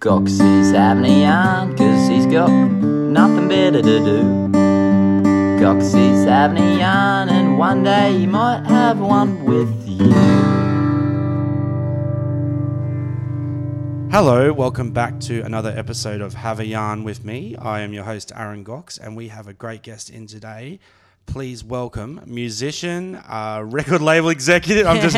Goxie's having a yarn cause he's got nothing better to do. Goxie's having a yarn and one day he might have one with you. Hello, welcome back to another episode of Have a Yarn with me. I am your host, Aaron Gox, and we have a great guest in today. Please welcome musician, uh, record label executive. I'm just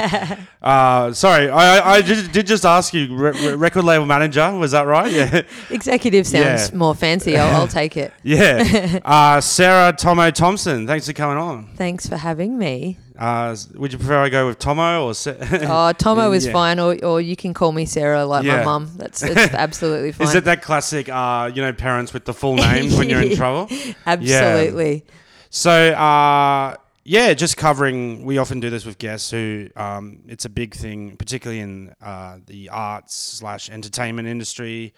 uh, sorry, I, I, I just, did just ask you, re- re- record label manager. Was that right? Yeah, Executive sounds Yeah. more fancy. I'll, I'll take it. yeah. Uh, Sarah Thommo Thompson, thanks for coming on. Thanks for having me. Uh, would you prefer I go with Thommo or? Sa- Oh, Thommo is Yeah. fine, or, or you can call me Sarah like Yeah. my mum. That's it's absolutely fine. Is it that classic, uh, you know, parents with the full names when you're in trouble? absolutely. So, uh, yeah, just covering. We often do this with guests who um, it's a big thing, particularly in uh, the arts slash entertainment industry,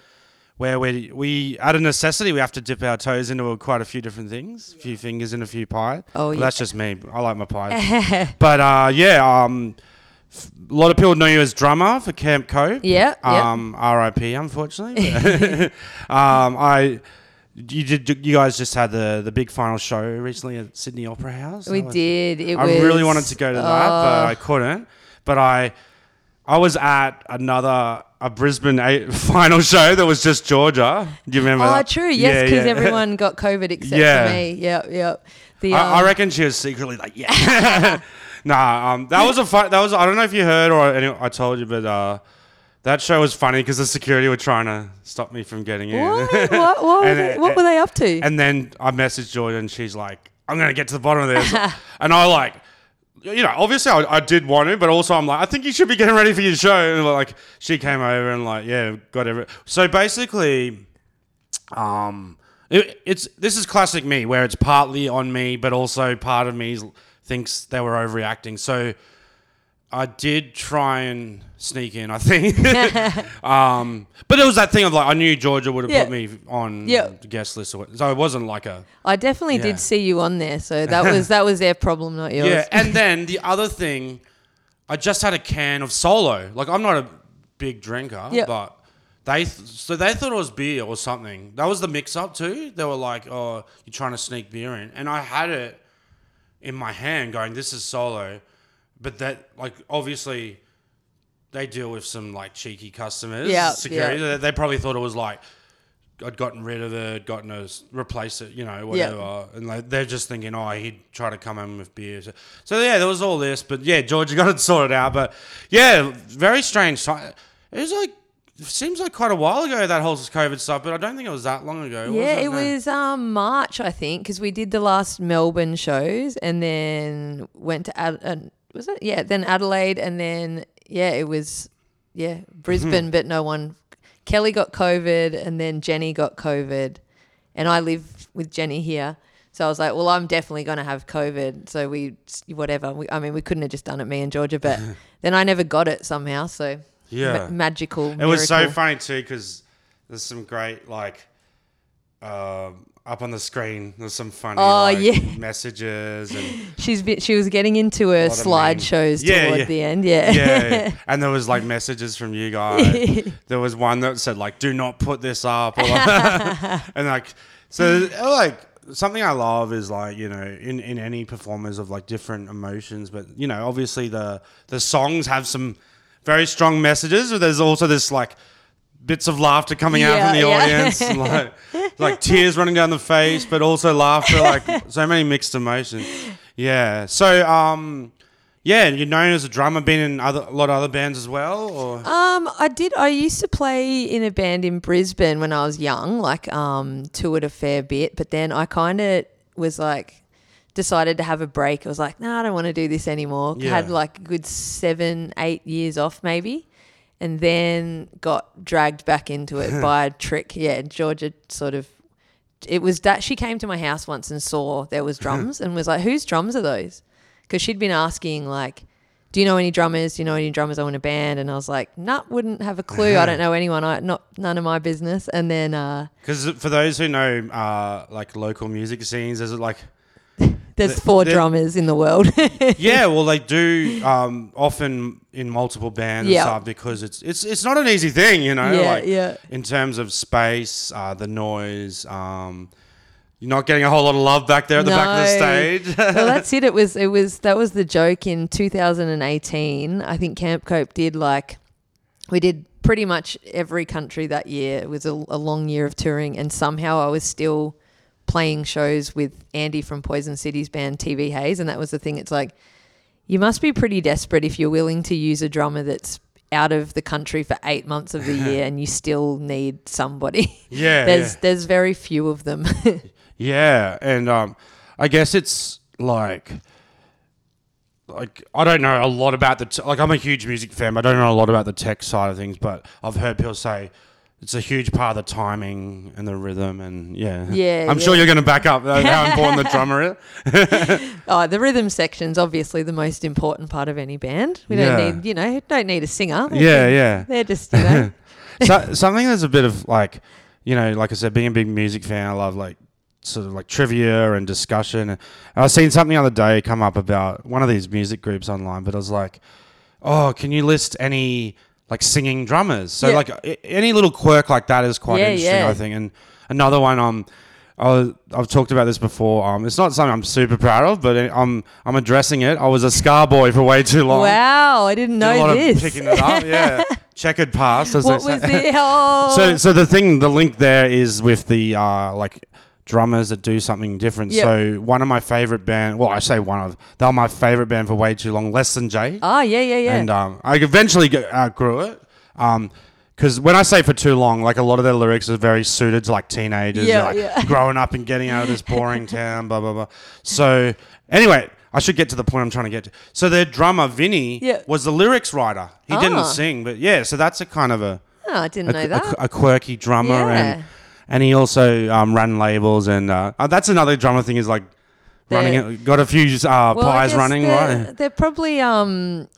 where we we out of necessity we have to dip our toes into quite a few different things, a few fingers in a few pies. Oh, Well, yeah. that's just me. I like my pies. but uh, yeah, um, f- a lot of people know you as drummer for Camp Cope. Yeah. Um, R.I.P. Unfortunately. um, I. You did. You guys just had the the big final show recently at Sydney Opera House. we was- did. It I was, really wanted to go to that, but oh, I couldn't. But I, I was at another a Brisbane eight final show that was just Georgia. Do you remember? Oh, that? true. Yes, because yeah. everyone got COVID except Yeah. for me. Yep, yep. The, I, I um, reckon she was secretly like, yeah. nah, um, that was a fun. That was. I don't know if you heard or any, I told you, but uh, that show was funny because the security were trying to stop me from getting in. What? what, what, were they, what were they up to? And then I messaged Jordan. and she's like, "I'm gonna get to the bottom of this." and I like, you know, obviously I, I did want to, but also I'm like, I think you should be getting ready for your show. And like, she came over and like, yeah, got every. So basically, um, it, it's this is classic me, where it's partly on me, but also part of me thinks they were overreacting. So. I did try and sneak in, I think. um, but it was that thing of like, I knew Georgia would have Yeah. put me on Yeah. the guest list. Or what- so it wasn't like a. I definitely Yeah. did see you on there, so that was that was their problem, not yours. Yeah. And then the other thing, I just had a can of solo. Like, I'm not a big drinker, but they, th- so they thought it was beer or something. That was the mix up too. They were like, oh, you're trying to sneak beer in. And I had it in my hand going, this is solo. But that, like, obviously, they deal with some like cheeky customers. Yeah, security. yeah. They, they probably thought it was like I'd gotten rid of it, gotten s- replace it, you know, whatever. And like, they're just thinking, oh, he'd try to come in with beer. So, so, yeah, there was all this. But yeah, Georgia got it sorted out. But yeah, very strange. time. It was like. It seems like quite a while ago that whole COVID stuff, but I don't think it was that long ago. Yeah, was it No. was um, March, I think, because we did the last Melbourne shows and then went to Ad- uh, was it? Yeah, then Adelaide and then yeah, it was yeah Brisbane, but no one. Kelly got COVID and then Jenny got COVID, and I live with Jenny here. So I was like, well, I'm definitely going to have COVID. So we, whatever. We, I mean, we couldn't have just done it, me and Georgia, but then I never got it somehow. So Yeah. ma- magical. It was so funny too because there's some great like um, up on the screen. There's some funny Oh, like, yeah. messages and She's bit, she was getting into her slideshows. Yeah, toward yeah. the end. Yeah. yeah, and there was like messages from you guys. there was one that said like, "Do not put this up," or, like- and like so uh, like. Something I love is like you know in, in any performers of like different emotions, but you know obviously the the songs have some very strong messages. But there's also this like bits of laughter coming out from the Yeah, yeah. audience, and, like like tears running down the face, but also laughter, like so many mixed emotions. Yeah. So um, yeah, you're known as a drummer, been in other a lot of other bands as well, or Um, I did. I used to play in a band in Brisbane when I was young, like um, toured a fair bit. But then I kind of was like, decided to have a break. I was like, no, nah, I don't want to do this anymore. Yeah. Had like a good seven, eight years off maybe, and then got dragged back into it by a trick. Yeah, Georgia sort of. It was that she came to my house once and saw there was drums and was like, "Whose drums are those?" Because she'd been asking like, "Do you know any drummers? Do you know any drummers I want a band?" And I was like, "Nah, wouldn't have a clue. I don't know anyone. I not none of my business." And then uh, because for those who know uh, like local music scenes, there's like There's four they're- drummers in the world. yeah, well, they do um, often in multiple bands and stuff because it's it's it's not an easy thing, you know. Yeah, like, yeah. In terms of space, uh, the noise, um, you're not getting a whole lot of love back there at the back of the stage. well, that's it. It was it was that was the joke in 2018. I think Camp Cope did like we did pretty much every country that year. It was a, a long year of touring, and somehow I was still playing shows with Andy from Poison City's band TV Hayes, and that was the thing. It's like you must be pretty desperate if you're willing to use a drummer that's out of the country for eight months of the year and you still need somebody. yeah, there's yeah. there's very few of them. Yeah, and um, I guess it's like, like I don't know a lot about the t- like I'm a huge music fan. But I don't know a lot about the tech side of things, but I've heard people say it's a huge part of the timing and the rhythm, and yeah, Yeah, I'm sure you're going to back up uh, how important the drummer is. Oh, the rhythm section's obviously the most important part of any band. We don't Yeah. need, you know, don't need a singer. Yeah, yeah. They're just, you know, so, something that's a bit of like, you know, like I said, being a big music fan, I love like sort of like trivia and discussion. And I was seeing something the other day come up about one of these music groups online, but I was like, oh, can you list any like singing drummers? So Yeah. like any little quirk like that is quite Yeah, interesting, yeah. I think. And another one, um. I was, I've talked about this before. Um, it's not something I'm super proud of, but I'm I'm addressing it. I was a ska boy for way too long. wow, I didn't Did know this. picking it up. Yeah, checkered past. As what was the oh, So, so the thing, the link there is with the uh, like drummers that do something different. Yep. So one of my favorite band, well, I say one of, they were my favorite band for way too long. Less than Jake, oh yeah, yeah, yeah. and um, I eventually outgrew it. Um, because when I say for too long, like a lot of their lyrics are very suited to like teenagers, Yeah, like yeah. growing up and getting out of this boring town, blah blah blah. So anyway, I should get to the point I'm trying to get to. So their drummer Vinny Yeah. was the lyrics writer. He Ah. didn't sing, but yeah. So that's a kind of a oh, I didn't a, know a- that. a quirky drummer Yeah. and and he also um, ran labels and uh, uh, that's another drummer thing is like running They're- it, got a few uh, Well, pies running they're, right They're probably um,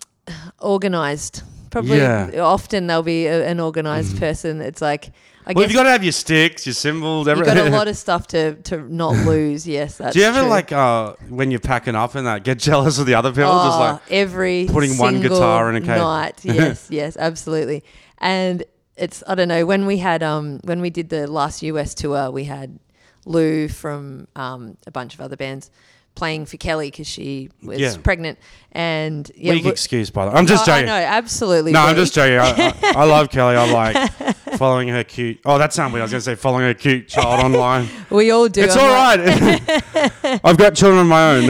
organized. Probably Yeah. Mm-hmm. often there'll be a, an organized person. It's like I well you've got to have your sticks your cymbals everything got a lot of stuff to to not lose. Yes, that's do you ever true. like uh, when you're packing up and that get jealous of the other people just Oh, like every putting one guitar in a case. night. Yes, yes, absolutely. And it's I don't know when we had um when we did the last US tour, we had Lou from um, a bunch of other bands playing for Kelly because she was Yeah. pregnant and yeah. weak Lou- excuse by the way I'm just Oh, joking No, absolutely. no I'm just joking I, I, I love Kelly I like following her cute oh that sounded weird I was going to say following her cute child online We all do. it's I'm all like- I've got children of my own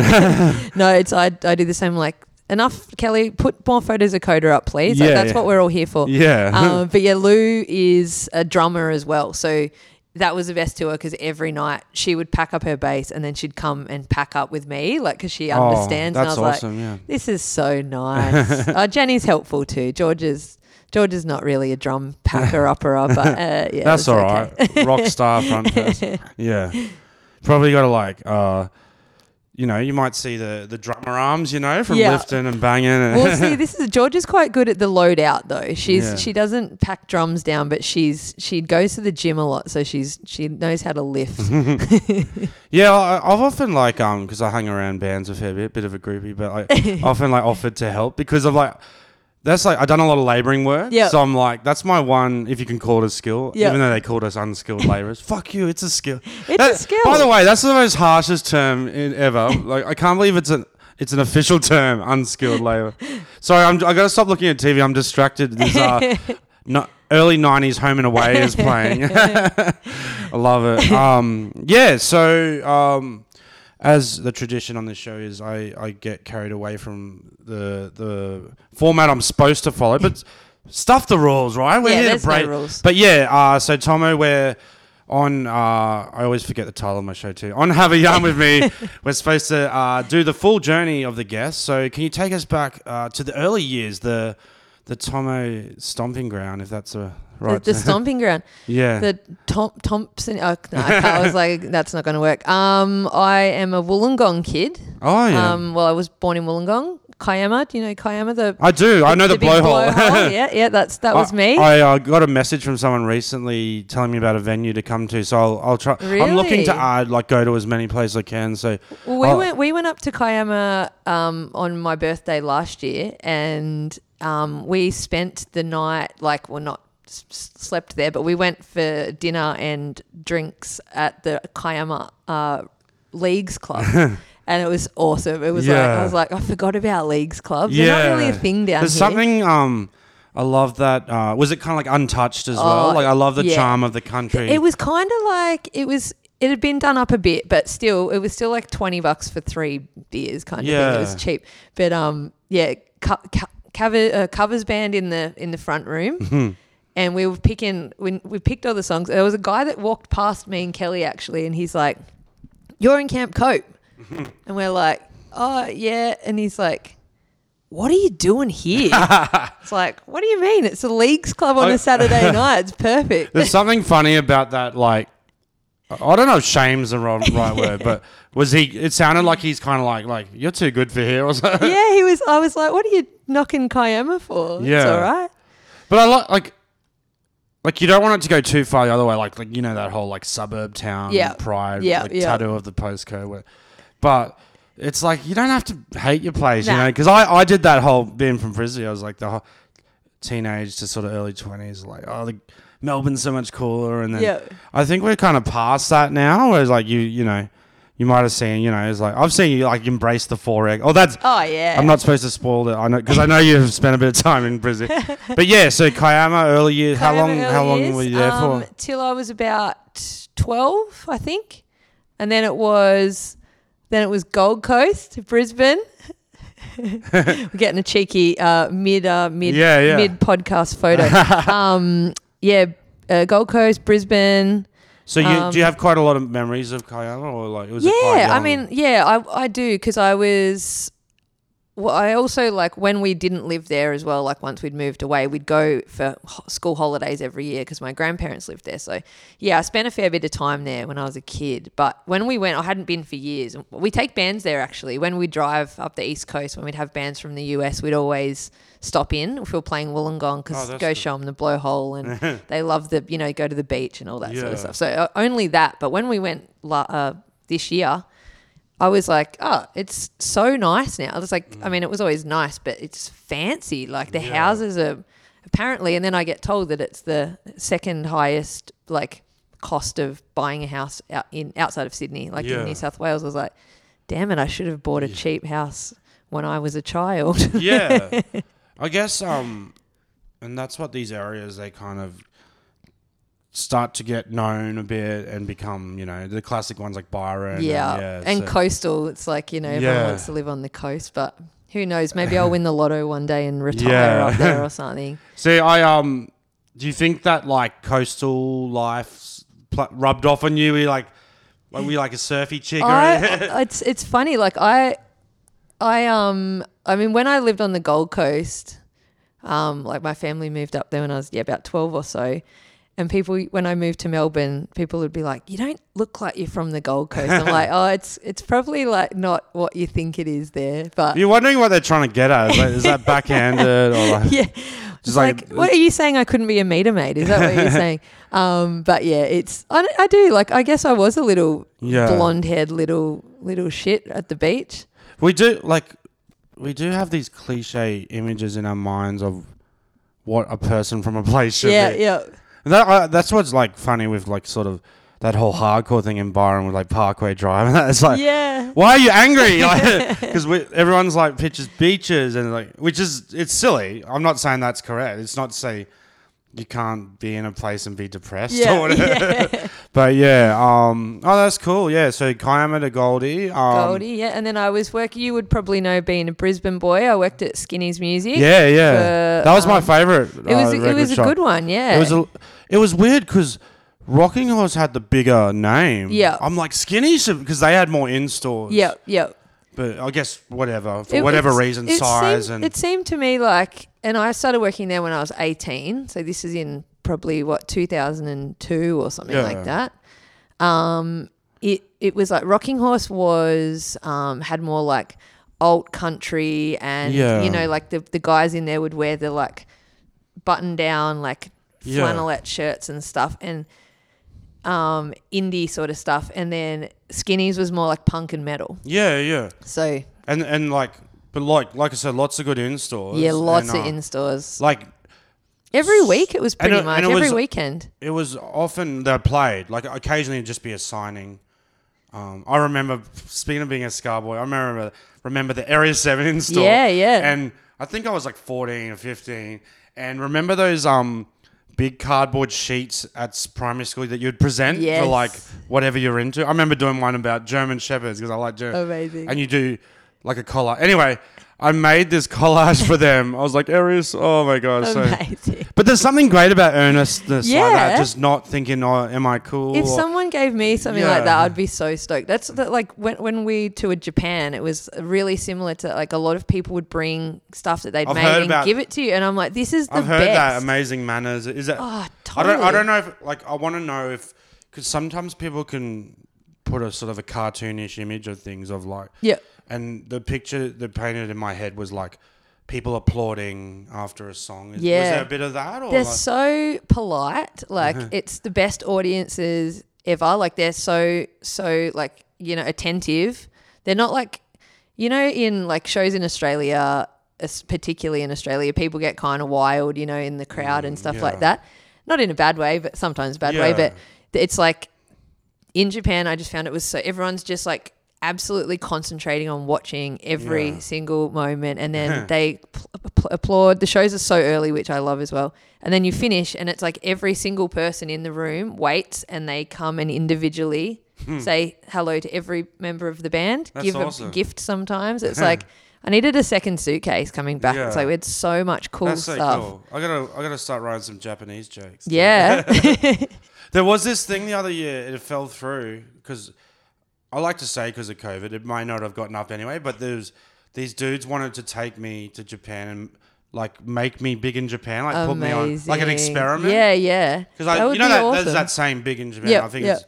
No, it's I, I do the same. Like enough, Kelly. Put more photos of Coda up, please. Like, that's yeah. what we're all here for. yeah um, but yeah, Lou is a drummer as well. So that was the best tour because every night she would pack up her bass and then she'd come and pack up with me, like because she Oh, understands. and I that's was awesome, like, yeah. this is so nice. uh, Jenny's helpful too. George is. George is not really a drum packer upper, but uh, yeah, That's all okay. right. Rock star front person. Yeah. Probably got to like, uh, you know, you might see the, the drummer arms, you know, from Yeah. lifting and banging. And well, see, this is George is quite good at the load out though. She's Yeah. she doesn't pack drums down, but she's she goes to the gym a lot, so she's she knows how to lift. yeah, I, I've often like, um, because I hang around bands a fair bit, bit of a groupie, but I often like offered to help because of like, that's like, I've done a lot of labouring work. Yep. So I'm like, that's my one, if you can call it a skill, Yep. even though they called us unskilled labourers. Fuck you, it's a skill. It's That- a skill. By the way, that's the most harshest term in, ever. like, I can't believe it's an it's an official term, unskilled labour. Sorry, I'm, I got to stop looking at TV. I'm distracted. There's uh, no, early '90s Home and Away is playing. I love it. Um, yeah. So, um, as the tradition on this show is, I, I get carried away from the the format I'm supposed to follow, but stuff the rules, right? We're Yeah, here to there's no break. rules. But yeah, uh, so Thommo, we're on. Uh, I always forget the title of my show too. On Have a Yarn with Me, we're supposed to uh, do the full journey of the guest. So can you take us back uh, to the early years, the the Thommo stomping ground, if that's a right? the stomping ground. yeah. The Tom, Thompson. Oh, no, I, I was like, that's not going to work. Um, I am a Wollongong kid. oh yeah. Um, well, I was born in Wollongong. Kiama. Do you know Kiama? The I do. I know the, big blowhole. yeah, yeah, that's that was me. I uh, got a message from someone recently telling me about a venue to come to, so I'll, I'll try. I'm looking to Really? add like go to as many places I can. So Well, we Oh. went we went up to Kiama um, on my birthday last year, and um, we spent the night like well not s- slept there, but we went for dinner and drinks at the Kiama uh, Leagues Club. And it was awesome. It was like Yeah. I was like, I forgot about leagues club. They're not really a thing down There's here. something. Um, I love that. Uh, was it kind of like untouched as well? Oh, Like I love the yeah. charm of the country. It was kind of like it was. It had been done up a bit, but still, it was still like twenty bucks for three beers, kind of thing. It was Yeah. cheap, but um, yeah, cover uh, covers band in the in the front room, Mm-hmm. and we were picking. We we picked all the songs. There was a guy that walked past me and Kelly actually, and he's like, "You're in Camp Cope," and we're like, "Oh yeah," and he's like. What are you doing here? it's like, what do you mean? It's a leagues club on a Saturday night. It's perfect. There's something funny about that. Like I don't know if shame's the right, right word, but was he? It sounded like he's kind of like like you're too good for here or something. yeah, he was. I was like, "What are you knocking Kiama for?" it's Yeah. all right. But I like like like you don't want it to go too far the other way. Like like you know that whole like suburb town Yeah. pride Yeah, like, yeah. tattoo of the postcode. Where, but it's like you don't have to hate your place, you Nah. know. Because I I did that whole being from Brizzy. I was like the whole teenage to sort of early twenties. Like oh the Melbourne's so much cooler, and then Yeah. I think we're kind of past that now. Whereas like you you know. You might have seen, you know, it's like I've seen you like embrace the forex. Oh, that's Oh yeah. I'm not supposed to spoil it. I know because I know you've spent a bit of time in prison. but yeah, so Kiama early years. How long? How long years, were you there um, for? Till I was about twelve, I think, and then it was, then it was Gold Coast, Brisbane. We're getting a cheeky uh, mid uh, mid Yeah, yeah. mid podcast photo. um, yeah, uh, Gold Coast, Brisbane. So you um, do you have quite a lot of memories of Kiama, or like was it quite Yeah, I mean, yeah, I I do because I was. Well, I also like when we didn't live there as well. Like once we'd moved away, we'd go for school holidays every year because my grandparents lived there. So yeah, I spent a fair bit of time there when I was a kid. But when we went, I hadn't been for years. We take bands there actually. When we drive up the east coast, when we'd have bands from the US, we'd always stop in if we were playing Wollongong Oh, because that's go good. show them the blowhole and they love the you know go to the beach and all that sort of stuff. So uh, only that. But when we went uh, this year, I was like, oh, it's so nice now. I was like, I mean, it was always nice, but it's fancy. Like the Yeah. houses are apparently, and then I get told that it's the second highest like cost of buying a house out in outside of Sydney, like Yeah. in New South Wales. I was like, damn it, I should have bought a cheap house when I was a child. yeah, I guess um, and that's what these areas they kind of start to get known a bit and become, you know, the classic ones like Byron. yeah, and, yeah, and so- coastal. It's like you know everyone Yeah. wants to live on the coast, but. Who knows? Maybe I'll win the lotto one day and retire Yeah. up there or something. See, I um, do you think that like coastal life pl- rubbed off on you? Were you like, were you like a surfy chick? or? I, it's it's funny. Like I, I um, I mean, when I lived on the Gold Coast, um, like my family moved up there when I was yeah about twelve or so, and people when I moved to Melbourne, people would be like, "You don't look like you're from the Gold Coast." I'm like, "Oh, it's it's probably like not what you think it is there, but You're wondering what they're trying to get at. Is, like, is that backhanded or like? yeah." Just like- like, what are you saying? I couldn't be a meter maid? Is that what you're saying? Um, but yeah, it's I, I do like. I guess I was a little Yeah. blonde haired little little shit at the beach. We do like we do have these cliche images in our minds of what a person from a place should Yeah, be. yeah. And that, uh, that's what's like funny with like sort of that whole hardcore thing in Byron with like Parkway Drive. And it's like, yeah. why are you angry? Because everyone's like pictures beaches and like, which is it's silly. I'm not saying that's correct. It's not to say you can't be in a place and be depressed or Yeah, whatever. yeah. But yeah, um, oh, that's cool. Yeah, so Kiama to Goldie. Um, Goldie, yeah. And then I was working, you would probably know being a Brisbane boy, I worked at Skinny's Music. Yeah, yeah. for, that was my um, favorite. It was, uh, it was a shop. good one, yeah. It was a, it was weird because Rocking Horse had the bigger name. Yeah. I'm like skinny because they had more in stores. yeah, yeah. but I guess whatever for It- whatever reason, size seemed, and it seemed to me like, and I started working there when I was eighteen. So this is in probably what two thousand and two or something Yeah. like that. Um, it it was like Rocking Horse was um had more like alt country and Yeah. you know like the the guys in there would wear the like button down like Yeah. flannelette shirts and stuff and um indie sort of stuff and then skinnies was more like punk and metal Yeah, yeah. so And and like, but like like I said, lots of good in stores. yeah lots and, of uh, in stores Like every week it was pretty it- much every was- weekend it was often they played. Like occasionally it'd just be a signing. Um, I remember speaking of being a ska boy. I remember remember the Area Seven store. Yeah, yeah. And I think I was like fourteen or fifteen. And remember those um big cardboard sheets at primary school that you'd present Yes. for like whatever you're into. I remember doing one about German shepherds because I like German. Amazing. And you do like a collar. Anyway, I made this collage for them. I was like, Aries, oh my god, so but there's something great about earnestness like that. Just not thinking, oh, am I cool? If Or- someone gave me something like that, I'd be so stoked. That's the, like when when we toured Japan, it was really similar to like a lot of people would bring stuff that they'd I've made and give it to you, and I'm like, this is the I've heard best. that amazing manners. Is that? Oh, I don't. I don't know if like I want to know if because sometimes people can put a sort of a cartoonish image of things of like Yeah, and the picture that painted in my head was like people applauding after a song. Is, Was there a bit of that? Or they're like, so polite. Like Uh-huh. it's the best audiences ever. Like they're so so like you know attentive. They're not like you know in like shows in Australia, particularly in Australia, people get kind of wild. You know in the crowd and stuff Mm, yeah. like that. Not in a bad way, but sometimes bad way. But it's like in Japan, I just found it was so everyone's just like absolutely concentrating on watching every Yeah. single moment, and then they pl- pl- applaud. The shows are so early, which I love as well. And then you finish, and it's like every single person in the room waits, and they come and individually say hello to every member of the band, Hmm. That's give awesome. a gift. Sometimes it's like. I needed a second suitcase coming back. It's Yeah. like we had so much cool That's so stuff. cool. I gotta. I gotta start writing some Japanese jokes. Yeah. There was this thing the other year, it fell through because I like to say because of COVID, it might not have gotten up anyway, but there's these dudes wanted to take me to Japan and like make me big in Japan, like put me on like an experiment. Yeah, yeah. Because I, you know that awesome. there's that same big in Japan. Yep, I think yep. it's,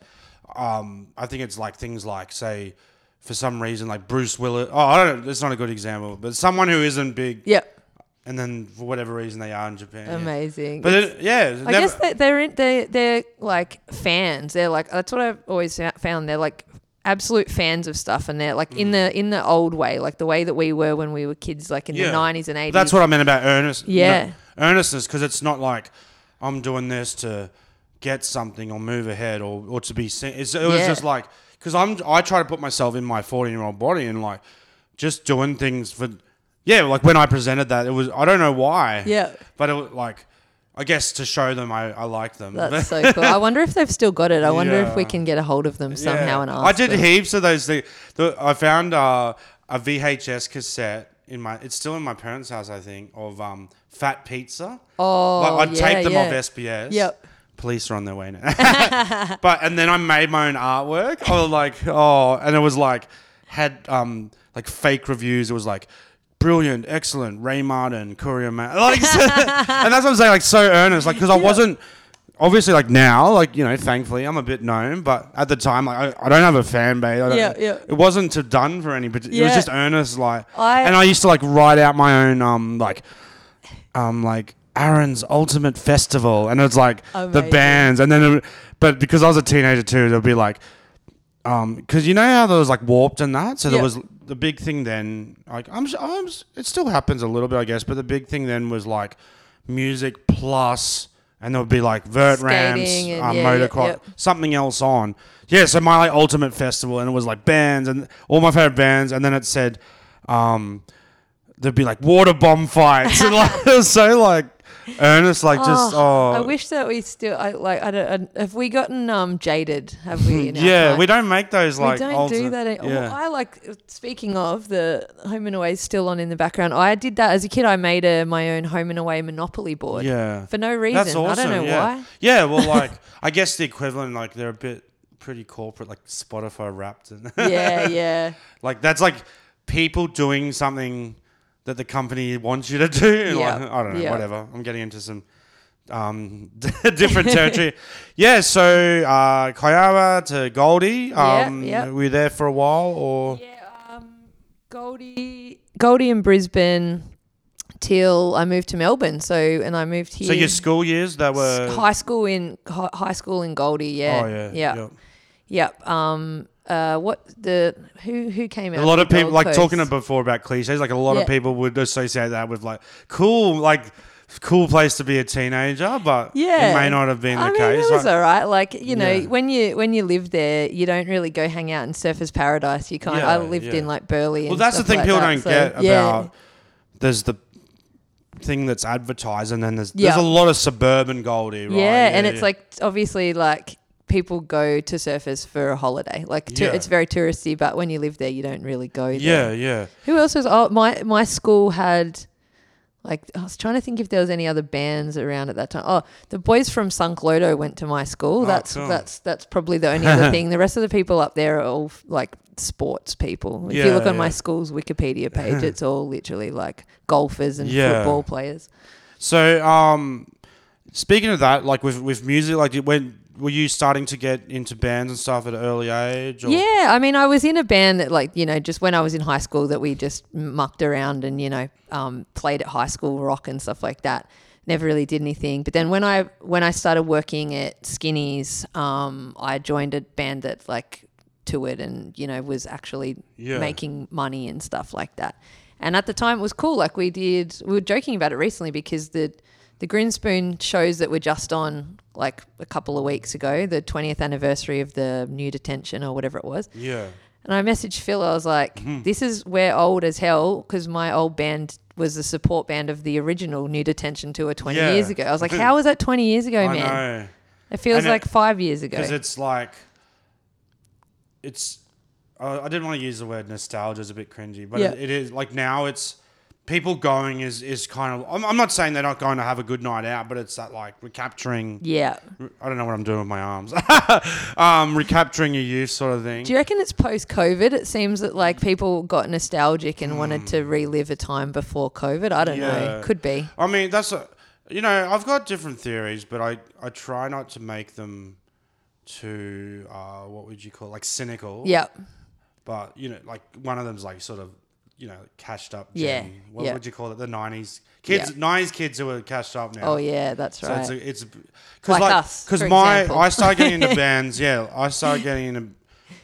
um, I think it's like things like say, for some reason, like Bruce Willis. Oh, I don't know. It's not a good example, but someone who isn't big, Yep. and then for whatever reason they are in Japan. yeah. Amazing. But it, yeah, I guess they, they're in, they're they're like fans. They're like that's what I've always found. They're like absolute fans of stuff, and they're like in mm. the in the old way, like the way that we were when we were kids, like in Yeah. the nineties and eighties. That's what I meant about earnest. Yeah. no, earnestness, because it's not like I'm doing this to get something or move ahead or, or to be seen. It's, it was Yeah. just like because I'm I try to put myself in my 14 year old body and like just doing things for yeah. Like when I presented that, it was I don't know why. Yeah. but it was like I guess to show them I, I like them. That's so cool. I wonder if they've still got it. I wonder if we can get a hold of them somehow Yeah. and ask. I did them. heaps of those things. The, I found uh, a VHS cassette in my. It's still in my parents' house, I think, of um, Fat Pizza. Oh, like, I yeah, taped them yeah. off SBS. Yep. Police are on their way now. but and then I made my own artwork. I was like, oh, and it was like had um like fake reviews. It was like. Brilliant, excellent, Ray Martin, Courier Mail, like, and that's what I'm saying, like so earnest, like because I wasn't obviously like now, like you know, thankfully I'm a bit known, but at the time, like I, I don't have a fan base. I don't- Yeah, yeah. It wasn't to done for any, but it was just earnest, like. I- and I used to like write out my own, um, like, um, like Aaron's Ultimate Festival, and it's like the bands, and then, it, would- but because I was a teenager too, there'd be like, um, because you know how there was like warped and that, so there was the big thing then. Like I'm, I'm, it still happens a little bit, I guess, but the big thing then was like music plus, and there would be like vert ramps, and- um, yeah, yeah, motocross, yep. something else on. Yeah, so my like ultimate festival, and it was like bands and all my favorite bands, and then it said, um, there'd be like water bomb fights, and like it was so like earnest, like just oh, I wish that we still. I like. I don't. I, have we gotten um jaded? Have we? Yeah, we don't make those like we don't do that. Yeah. Well, I like. Speaking of the home and away still on in the background. I did that as a kid. I made a my own home and away Monopoly board. yeah, For no reason. That's awesome. I don't know yeah. why. Yeah, well, like I guess the equivalent, like they're a bit pretty corporate, like Spotify Wrapped, and Yeah, yeah. like that's like people doing something that the company wants you to do. and, Yeah, like, I don't know, yeah. whatever. I'm getting into some um different territory. yeah, so uh Kiama to Goldie. Yeah, Um yeah. were you there for a while or Yeah, um, Goldie. Goldie in Brisbane till I moved to Melbourne. So and I moved here. So your school years that were high school in high school in Goldie. Yeah. Oh yeah. Yeah. yeah. Yep. Um. Uh. What the who who came out? A lot of people like talking before about cliches. Like a lot Yeah. of people would associate that with like cool, like cool place to be a teenager, but Yeah. it may not have been I the mean, case. it was Like- all right. Like you know, Yeah. when you when you live there, you don't really go hang out in Surfers Paradise. You kind. Yeah, I lived in like Burleigh. well, that's the thing like people that, don't so, get yeah. about. There's the thing that's advertised, and then there's Yeah. there's a lot of suburban Goldie, right? Yeah, and it's like obviously like people go to Surfers for a holiday. Like Yeah. it's very touristy, but when you live there, you don't really go yeah, there. yeah. Yeah. Who else was? Oh, my my school had. Like I was trying to think if there was any other bands around at that time. Oh, the boys from Sunk Loto went to my school. Oh, that's cool. that's that's probably the only other thing. The rest of the people up there are all like sports people. If you look Yeah, on my school's Wikipedia page, it's all literally like golfers and Yeah. football players. So, um, speaking of that, like with with music, like it when were you starting to get into bands and stuff at an early age? Or? Yeah, I mean, I was in a band that, like, you know, just when I was in high school, that we just mucked around and you know um, played at high school rock and stuff like that. Never really did anything. But then when I when I started working at Skinnies, um, I joined a band that like toured and you know was actually Yeah. making money and stuff like that. And at the time, it was cool. Like we did, we were joking about it recently because the the Grinspoon shows that were just on like a couple of weeks ago, the 20th anniversary of the new detention or whatever it was. Yeah. And I messaged Phil. I was like, "This is we're old as hell because my old band was the support band of the original New Detention tour 20 Yeah. years ago." I was like, "How was that 20 years ago, I man? know. It feels And it- like five years ago." because it's like it's uh, I didn't want to use the word nostalgia is a bit cringy, but Yeah. it, it is like now it's people going is is kind of I'm, I'm not saying they're not going to have a good night out, but it's that like recapturing yeah. I don't know what I'm doing with my arms um recapturing your youth sort of thing Do you reckon it's post COVID? It seems that like people got nostalgic and wanted to relive a time before COVID. I don't Hmm. Yeah. know. Could be. I mean, that's a, you know, I've got different theories, but I, I try not to make them too, uh, what would you call it? like cynical. Yeah. But you know, like one of them's like sort of, you know, cashed up. Yeah, what yeah. would you call it? The nineties kids, Yeah. nineties kids who are cashed up now. Oh yeah, that's right. it's a, it's because Like like us, because my example. I started getting into bands. Yeah, I started getting into.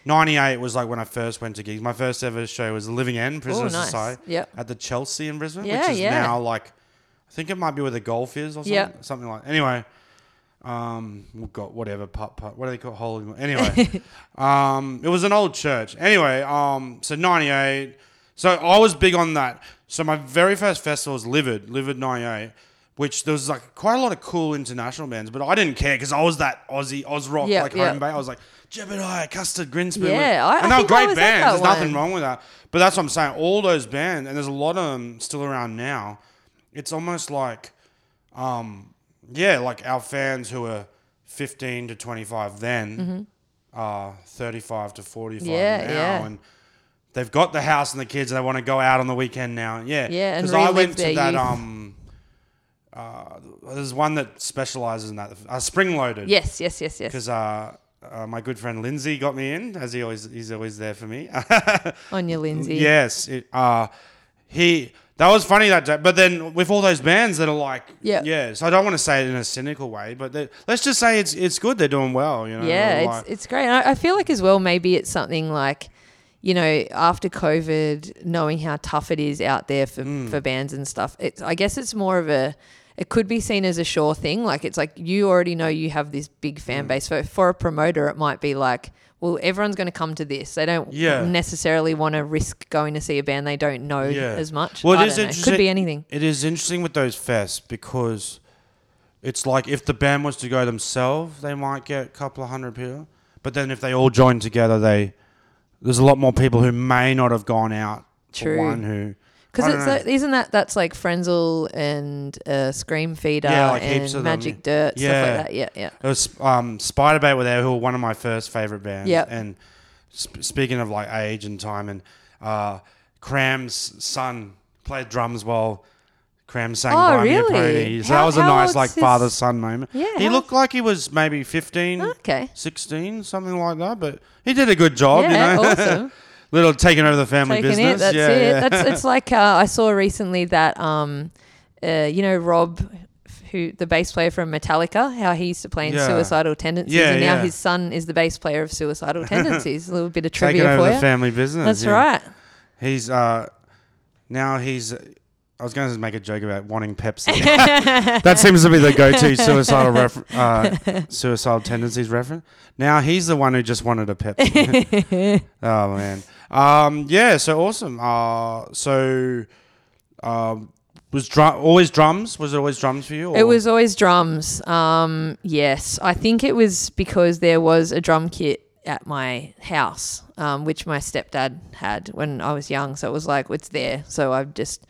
Ninety eight was like when I first went to gigs. My first ever show was the Living End Prisoner oh, nice. Society Yep. at the Chelsea in Brisbane, Yeah, which is yeah. now like I think it might be where the golf is or something, Yeah. something like. Anyway, um, we've got whatever putt putt. What do they call holy? Anyway, um, it was an old church. Anyway, um, so ninety eight. So I was big on that. So my very first festival was Livid, Livid ninety eight. Which there was like quite a lot of cool international bands, but I didn't care because I was that Aussie Oz rock Yeah, like yeah. home base. I was like Jebediah, Custard, Grinspoon, Yeah, I- I and they were think I great was at bands. that There's nothing one. wrong with that. But that's what I'm saying. All those bands, and there's a lot of them still around now. It's almost like, um, yeah, like our fans who are 15 to 25 then are 35 to 45 Mm-hmm. Yeah, now, yeah. and they've got the house and the kids. and They want to go out on the weekend now. Yeah, Yeah, because I went to that. youth. Um, uh, there's one that specializes in that. Uh, Spring Loaded. Yes, yes, yes, yes. Because uh, uh, my good friend Lindsay got me in, as he always he's always there for me. On your Lindsay. yes, it, uh, he that was funny that day. But then with all those bands that are like, Yeah. yeah. So I don't want to say it in a cynical way, but they- let's just say it's it's good. They're doing well. You know. Yeah, They're it's it's great. And I, I feel like as well, maybe it's something like, you know, after COVID, knowing how tough it is out there for, Mm. for bands and stuff. It's I guess it's more of a. It could be seen as a sure thing. Like it's like you already know you have this big Mm. fan base. For for a promoter, it might be like, well, everyone's going to come to this. They don't Yeah. necessarily want to risk going to see a band they don't know Yeah. as much. Well, it is interesting- Could be anything. It is interesting with those fests because it's like if the band was to go themselves, they might get a couple of hundred people. But then if they all join together, they there's a lot more people who may not have gone out. True. One who Because it's like, isn't that that's like Frenzal and uh, Screamfeeder Yeah, like heaps and of them. Magic Dirt stuff Yeah. like that. Yeah, yeah. It was um, Spiderbait were there, who were one of my first favorite bands. Yep. And sp- speaking of like age and time, and uh, Kram's son played drums while Kram sang Oh, "Buy Me a really? Pony." So How- that was a how nice old's like his- father son moment. Yeah, he how- looked like he was maybe 15, Okay. 16, something like that. But he did a good job, yeah, you know. awesome. little taking over the family taking business. it. That's yeah, it. yeah. That's it's like uh, I saw recently that um, uh, you know Rob, who the bass player from Metallica, how he used to play in Yeah. Suicidal Tendencies, Yeah, and now yeah. his son is the bass player of Suicidal Tendencies. A little bit of taking trivia over for the you. family business. That's yeah. right. He's uh now he's. I was going to make a joke about wanting Pepsi. that seems to be the go-to suicidal refer- uh, suicidal tendencies reference. Now he's the one who just wanted a Pepsi. oh man, um, yeah. So awesome. Uh, so um, was drum always drums? Was it always drums for you? or- It was always drums. Um, yes, I think it was because there was a drum kit at my house, um, which my stepdad had when I was young. So it was like it's there. So I've just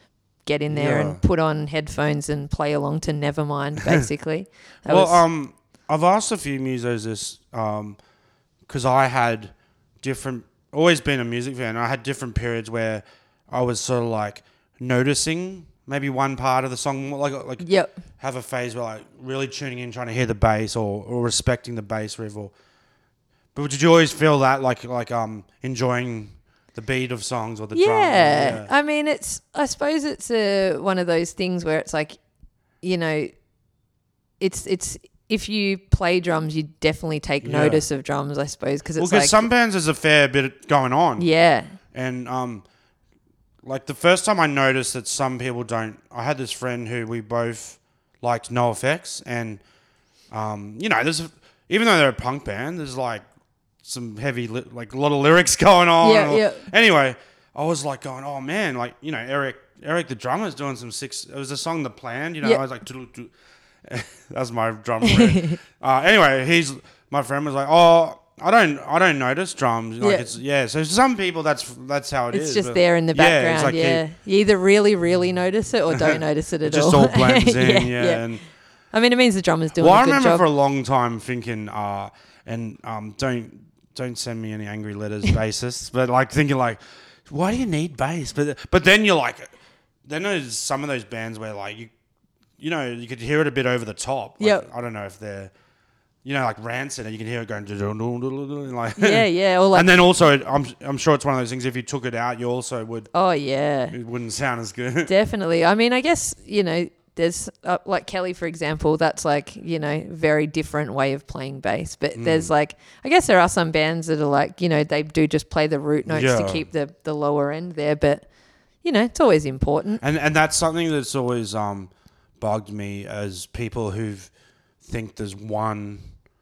get in there Yeah. and put on headphones and play along to Nevermind, basically. Well, um, I've asked a few musos this because I had different, always been a music fan. I had different periods where I was sort of like noticing maybe one part of the song, like like yep. have a phase where like really tuning in, trying to hear the bass or, or respecting the bass riff. Or, but did you always feel that like like um enjoying the beat of songs or the drum? Yeah. I mean, it's. I suppose it's uh, one of those things where it's like, you know, it's it's if you play drums, you definitely take Yeah. notice of drums. I suppose because Well, it's because like, some bands there's a fair bit going on. yeah, And um, like the first time I noticed that some people don't, I had this friend who we both liked NOFX, and um, you know, there's even though they're a punk band, there's like some heavy, li- like a lot of lyrics going on. Yeah, or- yeah. Anyway, I was like going, oh man, like you know, Eric, Eric the drummer's doing some six. It was a song, The Plan. You know, Yeah. I was like, that's my drum. uh, anyway, he's my friend was like, oh. I don't, I don't notice drums. Like Yeah. it's yeah. So some people, that's that's how it is. it's just but- there in the yeah, background. Yeah, like he- you either really, really notice it or don't notice it at it just all. all blends in. yeah, And I mean, it means the drummer's doing well, I a good remember job. for a long time thinking, uh, and um, don't don't send me any angry letters, bassists, but like thinking like, why do you need bass? But but then you're like, then there's some of those bands where like you, you know, you could hear it a bit over the top. Like, Yep. I don't know if they're, you know, like Rancid, and you can hear it going, like yeah, yeah. Or like, and then also, it, I'm I'm sure it's one of those things. If you took it out, you also would oh yeah, it wouldn't sound as good. Definitely. I mean, I guess, you know, there's uh, like Kelly, for example, that's like, you know, very different way of playing bass. But Mm. there's like, I guess there are some bands that are like, you know, they do just play the root notes to keep the, the lower end there. But, you know, it's always important. And and that's something that's always um, bugged me as people who think there's one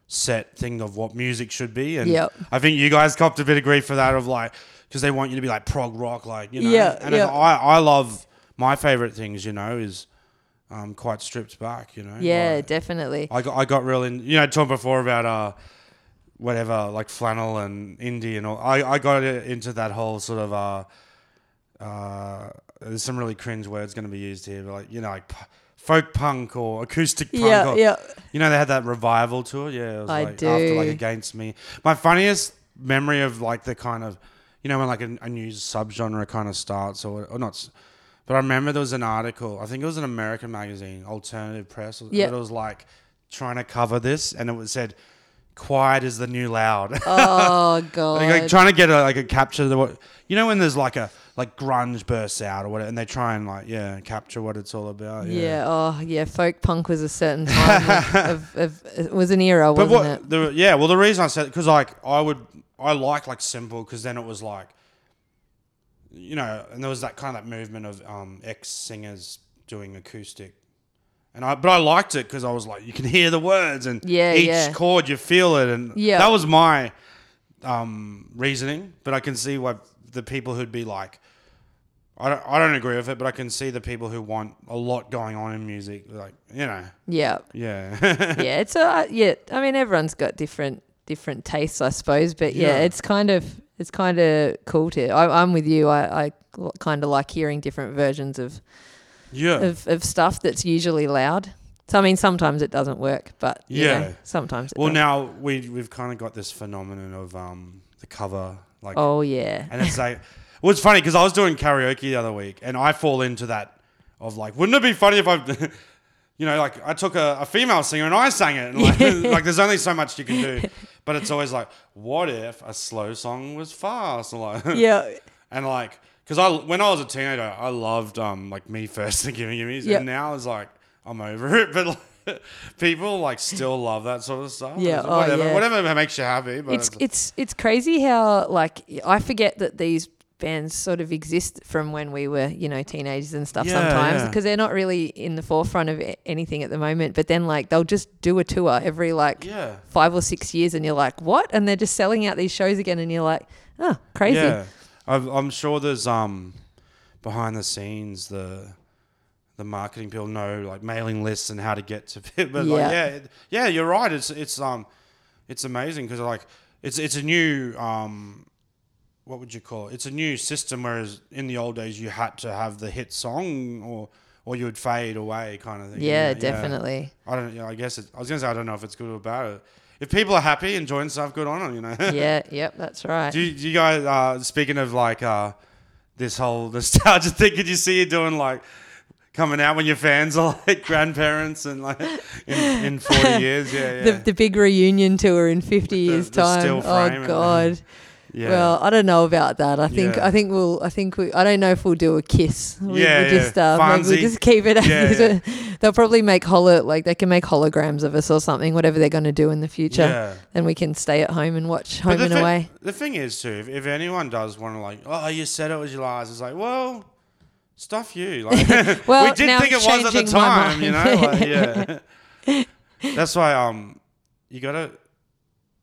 set thing of what music should be. And Yep. I think you guys copped a bit of grief for that of like because they want you to be like prog rock, like you know. Yeah, and yeah. I I love my favorite things, you know, is um, quite stripped back, you know. Yeah, Like, definitely. I got I got real in you know talking before about uh whatever like flannel and indie and all I, I got into that whole sort of uh uh there's some really cringe words going to be used here but like you know like p- folk punk or acoustic punk Yeah, or, yeah. you know they had that revival tour yeah it was I like after like against me my funniest memory of like the kind of you know when like a, a new subgenre kind of starts or, or not but I remember there was an article I think it was an American magazine Alternative Press Yeah. that was like trying to cover this and it was said quiet is the new loud Oh, God. like, like trying to get a like a capture the what you know when there's like a like grunge bursts out or whatever and they try and like yeah capture what it's all about yeah, yeah. Oh, yeah. Folk punk was a certain time of, of, of, it was an era, but wasn't what the yeah well the reason I said because like I would I like like simple because then it was like you know and there was that kind of that movement of um ex singers doing acoustic and I but I liked it because I was like you can hear the words and Yeah, each yeah. chord you feel it and Yeah. that was my um reasoning but I can see why the people who'd be like I don't, I don't agree with it, but I can see the people who want a lot going on in music, like you know. Yeah. yeah, yeah, it's a yeah. I mean, everyone's got different different tastes, I suppose. But yeah, Yeah. it's kind of it's kind of cool to. I, I'm with you. I, I kind of like hearing different versions of, yeah. of of stuff that's usually loud. So I mean, sometimes it doesn't work, but Yeah. know, sometimes. It Well, does. now we we've kind of got this phenomenon of um the cover, like, oh yeah, and it's like, well, it's funny because I was doing karaoke the other week, and I fall into that of like, wouldn't it be funny if I, you know, like I took a, a female singer and I sang it, and like, like there's only so much you can do, but it's always like, what if a slow song was fast? And like, yeah. and like, because I when I was a teenager, I loved um like me first and Gimme Gimmes, Yep. and now it's like I'm over it, but. Like, People like still love that sort of stuff. Yeah, It's oh, whatever, yeah. whatever makes you happy. But It's it's it's crazy how like I forget that these bands sort of exist from when we were you know teenagers and stuff Yeah, sometimes yeah. because they're not really in the forefront of anything at the moment. But then like they'll just do a tour every like yeah, five or six years, and you're like, what? And they're just selling out these shows again, and you're like, oh, crazy. Yeah, I've, I'm sure there's um behind the scenes the the marketing people know like mailing lists and how to get to it. But Yeah. like yeah, yeah, you're right. It's it's um it's amazing because like it's it's a new um what would you call it? It's a new system. Whereas in the old days you had to have the hit song or or you would fade away kind of thing. Yeah, definitely. I don't. Yeah, I guess it, I was gonna say I don't know if it's good or bad. If people are happy enjoying stuff, good on them. You know. yeah, yep, that's right. Do you, do you guys, uh, speaking of like uh, this whole nostalgia thing, could you see you doing like coming out when your fans are like grandparents and like in, in 40 years? Yeah, yeah. the, the big reunion tour in 50 years the time. still oh god. Yeah. Well, I don't know about that. I think Yeah. I think we'll I think we I don't know if we'll do a kiss. We, Yeah, we'll just uh, maybe we'll just keep it. Yeah. They'll probably make holo like they can make holograms of us or something. Whatever they're going to do in the future, yeah. then we can stay at home and watch Home and thi- Away. The thing is, too, if, if anyone does want to, like, oh, you said it was your last, it's like, well, stuff you. Like, Well, we did think it was at the time, you know? Like, yeah. That's why um, you got to.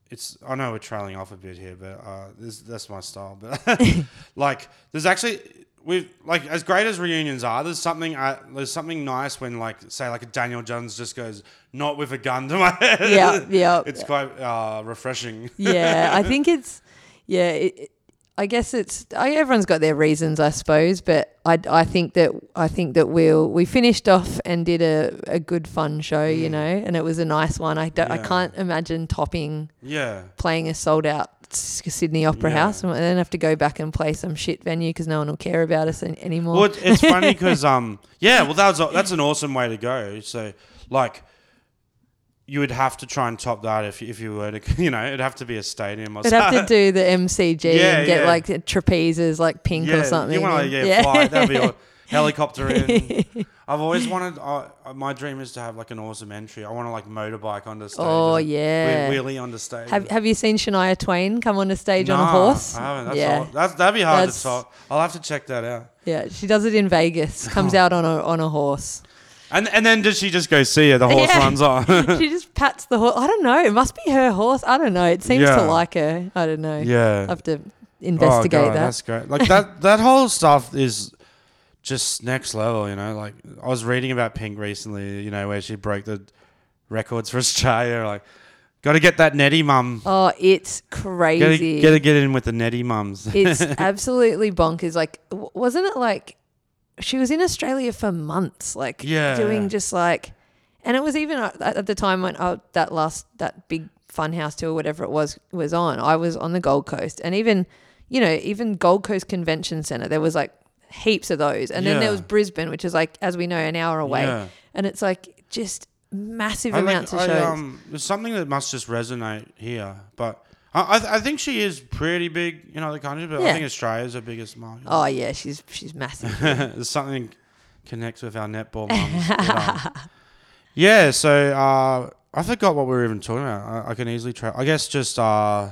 It's I know we're trailing off a bit here, but uh, this, that's my style. But like, there's actually we've like as great as reunions are. There's something uh, there's something nice when like say like a Daniel Johns just goes not with a gun to my head. Yeah, yeah. It's quite uh, refreshing. yeah, I think it's yeah. It- I guess it's I, everyone's got their reasons, I suppose, but I, I think that I think that we'll we finished off and did a, a good fun show, you know, and it was a nice one. I don't, I Mm. Can't imagine topping Yeah. playing a sold out Sydney Opera Yeah. House and then have to go back and play some shit venue because no one will care about us anymore. Well, it's funny because um, yeah, well, that was a, that's an awesome way to go. So, like, you would have to try and top that if if you were to, you know, it'd have to be a stadium or They'd have to do the MCG Yeah, and get yeah. like trapezes like pink yeah, or something. You want to yeah, fly? That'd be aw- helicopter in. I've always wanted. Uh, my dream is to have like an awesome entry. I want to like motorbike onto stage. Oh, yeah. wheel- wheelie onto stage. Have Have you seen Shania Twain come on a stage on a horse? I haven't. That's yeah, all, that's, that'd be hard That's- to top. I'll have to check that out. yeah. She does it in Vegas. Comes out on a on a horse. And and then does she just go see her? The horse Yeah. runs on. she just pats the horse. I don't know. It must be her horse. I don't know. It seems Yeah. to like her. I don't know. yeah. I have to investigate oh, that. That's great. Like that that whole stuff is just next level, you know. Like I was reading about Pink recently, you know, where she broke the records for Australia. Like, got to get that Netty mum. Oh, it's crazy. get to get in with the Netty mums. it's absolutely bonkers. Like, w- wasn't it like she was in Australia for months, like Yeah. doing just like, and it was even at at the time when uh, that last that big Funhouse tour, whatever it was, was on. I was on the Gold Coast, and even you know even Gold Coast Convention Center, there was like heaps of those, and then there was Brisbane, which is like as we know an hour away, Yeah. and it's like just massive I amounts of I, shows. um, there's something that must just resonate here, but. I, I, th- I think she is pretty big in other countries, but Yeah. I think Australia's the biggest market. oh yeah, she's she's massive. There's something connects with our netball mums. but, um, yeah, so uh, I forgot what we were even talking about. I, I can easily try. I guess just uh,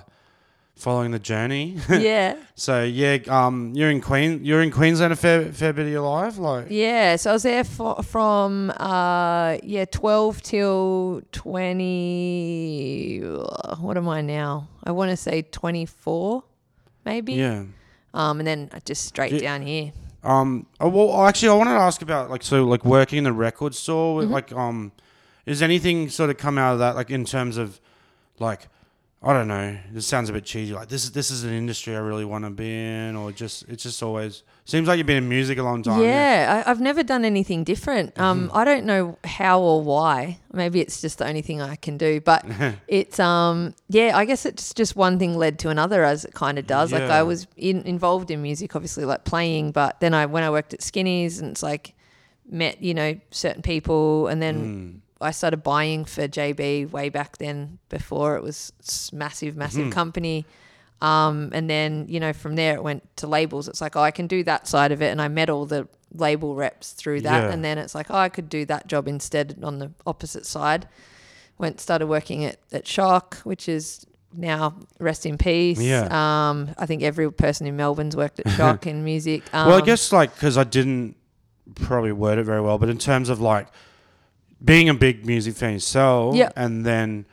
following the journey. yeah. so yeah, um, you're in Queen. You're in Queensland a fair fair bit of your life, like Yeah, so I was there for, from uh yeah twelve till twenty. What am I now? I want to say twenty four, maybe. yeah. Um, and then just straight Yeah. down here. Um. oh, Well, actually, I wanted to ask about like so like working in the record store. Mm-hmm. Like, um, is anything sort of come out of that? Like in terms of, like, I don't know. This sounds a bit cheesy. Like this is this is an industry I really want to be in, or just it's just always seems like you've been in music a long time. yeah, I, I've never done anything different. Mm-hmm. Um, I don't know how or why. Maybe it's just the only thing I can do. But it's um, yeah. I guess it's just one thing led to another, as it kind of does. Like I was in, involved in music, obviously, like playing. But then I when I worked at Skinnies, and it's like met you know certain people, and then I started buying for JB way back then before it was massive, massive company. Um, and then, you know, from there it went to labels. It's like, oh, I can do that side of it. And I met all the label reps through that. Yeah. And then it's like, oh, I could do that job instead on the opposite side. Went, started working at, at Shock, which is now rest in peace. Yeah. Um, I think every person in Melbourne's worked at Shock in music. Um, well, I guess like because I didn't probably word it very well, but in terms of like being a big music fan yourself, Yeah. and then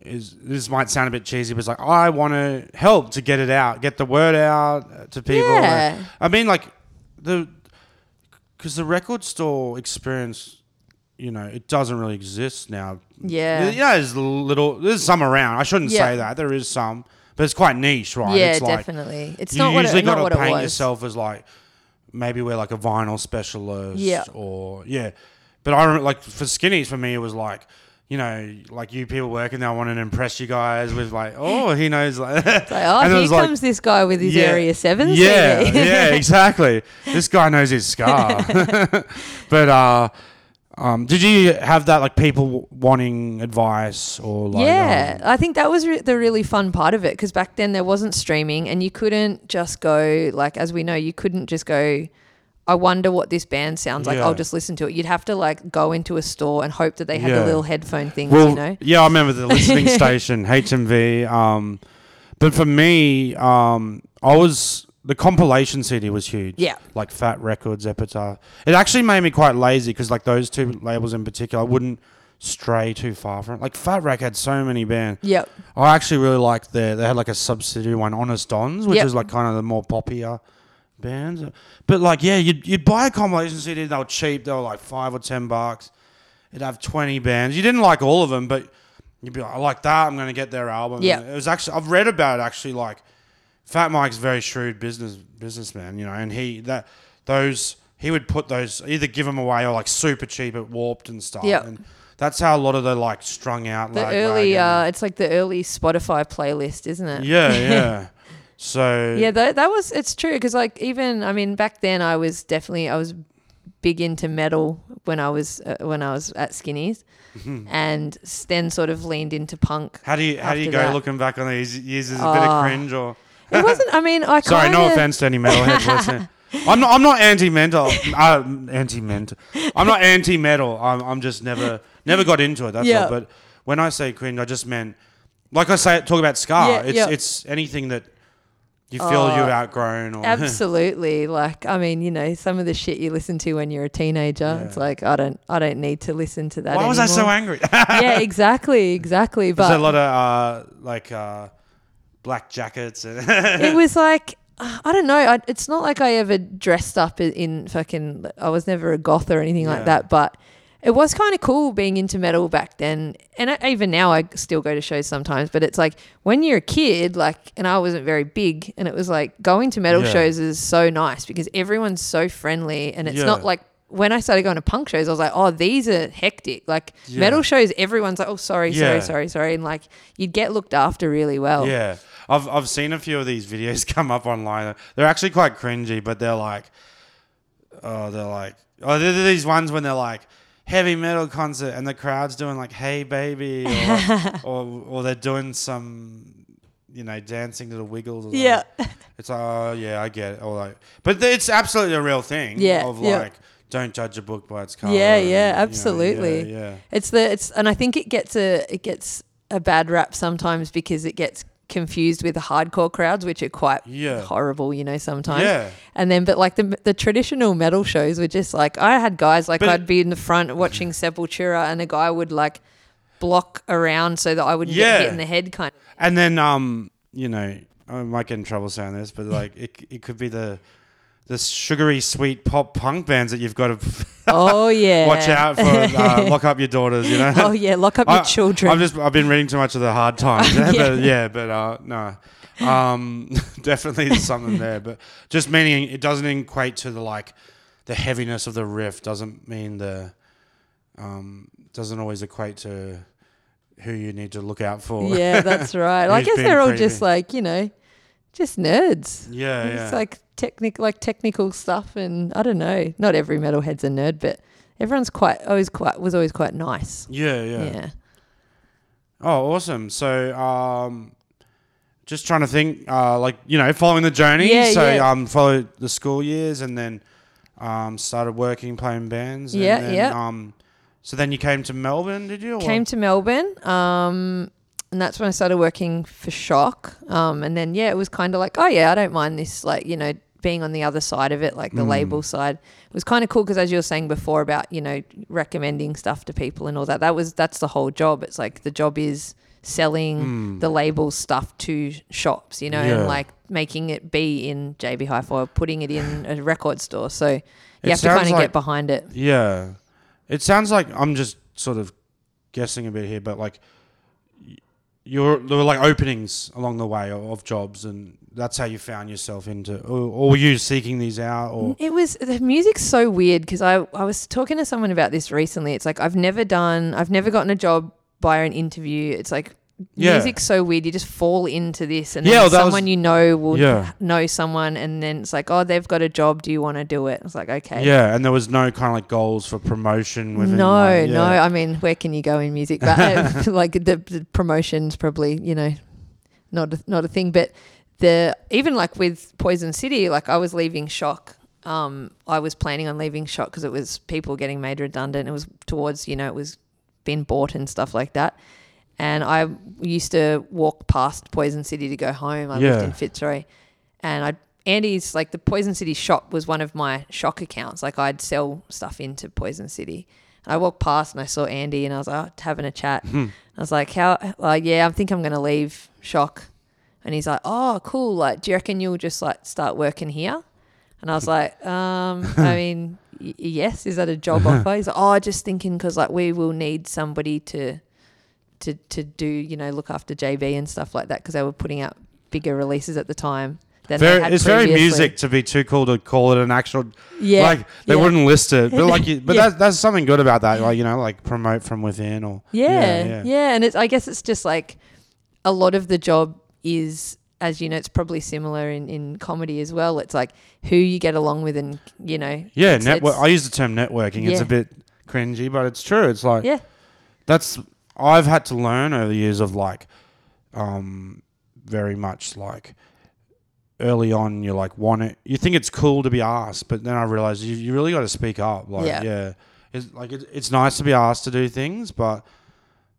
is this might sound a bit cheesy, but it's like oh, I want to help to get it out, get the word out uh, to people. Yeah. I mean, like the because the record store experience, you know, it doesn't really exist now. Yeah. yeah. There's a little, there's some around. I shouldn't Yeah. say that. There is some, but it's quite niche, right? Yeah, it's like, definitely. It's not what usually it, not got what to paint yourself as like maybe we're like a vinyl specialist, Yeah. or yeah. But I remember, like for skinnies, for me, it was like you know, like you people working there, I want to impress you guys with like, oh, he knows like. Like, oh, And here was like- comes this guy with his Yeah. Area 7 yeah, yeah, exactly. This guy knows his ska. but uh, um, did you have that like people wanting advice or like? yeah, um, I think that was re- the really fun part of it because back then there wasn't streaming and you couldn't just go, like, as we know, you couldn't just go, I wonder what this band sounds like. Yeah. I'll just listen to it. You'd have to, like, go into a store and hope that they had Yeah. the little headphone things, Well, you know? yeah, I remember the listening station HMV. Um, but for me, um, I was the compilation CD was huge. Yeah. like Fat Records, Epitaph. It actually made me quite lazy because like those two labels in particular, I wouldn't stray too far from. it. Like Fat Wreck had so many bands. Yep. I actually really liked their. They had like a subsidiary one, Honest Dons, which Yep. is like kind of the more poppier bands. But like, yeah, you'd, you'd buy a compilation CD. They were cheap. They were like five or ten bucks. It'd have twenty bands. You didn't like all of them, but you'd be like, I like that. I'm going to get their album. Yeah. And It was actually I've read about it actually. Like, Fat Mike's very shrewd business businessman, you know, and he that those he would put those either give them away or like super cheap at Warped and stuff. Yeah. And that's how a lot of the like strung out. The like, early, uh, it's like the early Spotify playlist, isn't it? yeah, yeah. So Yeah, that, that was it's true because like even I mean back then I was definitely I was big into metal when I was uh, when I was at Skinnies, Mm-hmm. and then sort of leaned into punk. how do you how do you go that. looking back on these years? as it a bit of Oh. cringe or? It wasn't. I mean, I Sorry, kinda, no offense to any metalheads listening. I'm not. I'm not anti-mental. Uh, anti-metal. I'm not anti-metal. I'm. I'm just never. Never got into it. That's Yeah. all. But when I say cringe, I just meant, like I say, talk about ska. Yeah, it's yeah. it's anything that you feel Oh, you've outgrown or. Absolutely. Like I mean, you know, some of the shit you listen to when you're a teenager. It's like I don't I don't need to listen to that. Why was I so angry? yeah, exactly, exactly. But There's a lot of uh, like uh, black jackets. And it was like I don't know. I, it's not like I ever dressed up in, in fucking. I was never a goth or anything Yeah. like that, but it was kind of cool being into metal back then. And I, even now, I still go to shows sometimes. But it's like when you're a kid, like, and I wasn't very big, and it was like going to metal Yeah. shows is so nice because everyone's so friendly, and it's Yeah. not like. When I started going to punk shows, I was like, "Oh, these are hectic." Like Yeah. metal shows, everyone's like, "Oh, sorry, sorry, sorry, sorry," and like you'd get looked after really well. Yeah, I've I've seen a few of these videos come up online. They're actually quite cringy, but they're like, oh, they're like, oh, they're these ones when they're like heavy metal concert and the crowd's doing like, "Hey baby," or or, or they're doing some, you know, dancing to the Wiggles. Yeah. it's like, oh yeah, I get it. Or like, but it's absolutely a real thing. Yeah, of yeah. like. Don't judge a book by its cover. Yeah, and, yeah, you know, absolutely. yeah, yeah. It's the it's and I think it gets a it gets a bad rap sometimes because it gets confused with the hardcore crowds, which are quite Yeah. horrible, you know, sometimes. Yeah. And then, but like the the traditional metal shows were just like I had guys like But- I'd be in the front watching Sepultura, and a guy would like block around so that I wouldn't Yeah. get hit in the head, kind of. And then, um, you know, I might get in trouble saying this, but like, it, it could be the the sugary sweet pop punk bands that you've got to Oh yeah. watch out for. Uh, lock up your daughters, you know. Oh yeah, lock up your children. I've just I've been reading too much of the hard times, Yeah. but yeah, but uh, no, um, definitely there's something there, but just meaning it doesn't equate to the like the heaviness of the riff. Doesn't mean the um, doesn't always equate to who you need to look out for. yeah, that's right. I guess they're all creepy. just like you know, just nerds. yeah, yeah. It's like technic, like technical stuff, and I don't know. Not every metalhead's a nerd, but everyone's quite always quite was always quite nice. Yeah, yeah. Yeah. Oh, awesome. So, um, just trying to think, uh, like you know, following the journey. Yeah, so, yeah. um, followed the school years, and then um, started working playing bands. and Yeah, then, yeah. Um, so then you came to Melbourne, did you? or- Came to Melbourne, um, and that's when I started working for Shock. Um, and then yeah, it was kind of like, oh yeah, I don't mind this, like you know, being on the other side of it, like the Mm. label side. It was kind of cool because as you were saying before about you know recommending stuff to people and all that. That was that's the whole job. It's like the job is selling the label stuff to shops, you know. Yeah. and like making it be in JB Hi-Fi or putting it in a record store. So you It have to kind of like- get behind it. Yeah, it sounds like I'm just sort of guessing a bit here, but like you're there were like openings along the way of, jobs, and that's how you found yourself into, or, or were you seeking these out, or It was the music's so weird because I, I was talking to someone about this recently. It's like I've never done I've never gotten a job by an interview. It's like Yeah. music's so weird. You just fall into this and Yeah, well, someone was- you know will Yeah. know someone and then it's like, Oh, they've got a job, do you want to do it? It's like, okay. yeah, and there was no kind of like goals for promotion within. No, like, no. I mean, where can you go in music? But uh, like the, the promotions, probably you know, not a, not a thing. But the even like with Poison City, like I was leaving Shock. Um, I was planning on leaving Shock because it was people getting made redundant. It was towards you know it was being bought and stuff like that. And I used to walk past Poison City to go home. I lived Yeah. in Fitzroy, and I Andy's like the Poison City shop was one of my shock accounts. Like I'd sell stuff into Poison City. I walked past and I saw Andy and I was like having a chat. Hmm. I was like, "How? Like, yeah, I think I'm gonna leave Shock." And he's like, "Oh, cool. Like, do you reckon you'll just like start working here?" And I was like, um, "I mean, y- yes. Is that a job offer?" He's like, "Oh, just thinking because like we will need somebody to, to to do you know look after JB and stuff like that because they were putting out bigger releases at the time." Than Very, it's very music to be too cool to call it an actual. Yeah, like they yeah. wouldn't list it, but like, you, but Yeah. that's that's something good about that. Like you know, like promote from within or Yeah, yeah, and it's I guess it's just like a lot of the job is as you know it's probably similar in in comedy as well. It's like who you get along with and you know Yeah, network. I use the term networking. It's a bit cringy, but it's true. It's like yeah, that's I've had to learn over the years of like, um, very much like early on. You're like want it. You think it's cool to be asked, but then I realize you, you really got to speak up. Like yeah, Yeah. it's like it, it's nice to be asked to do things, but.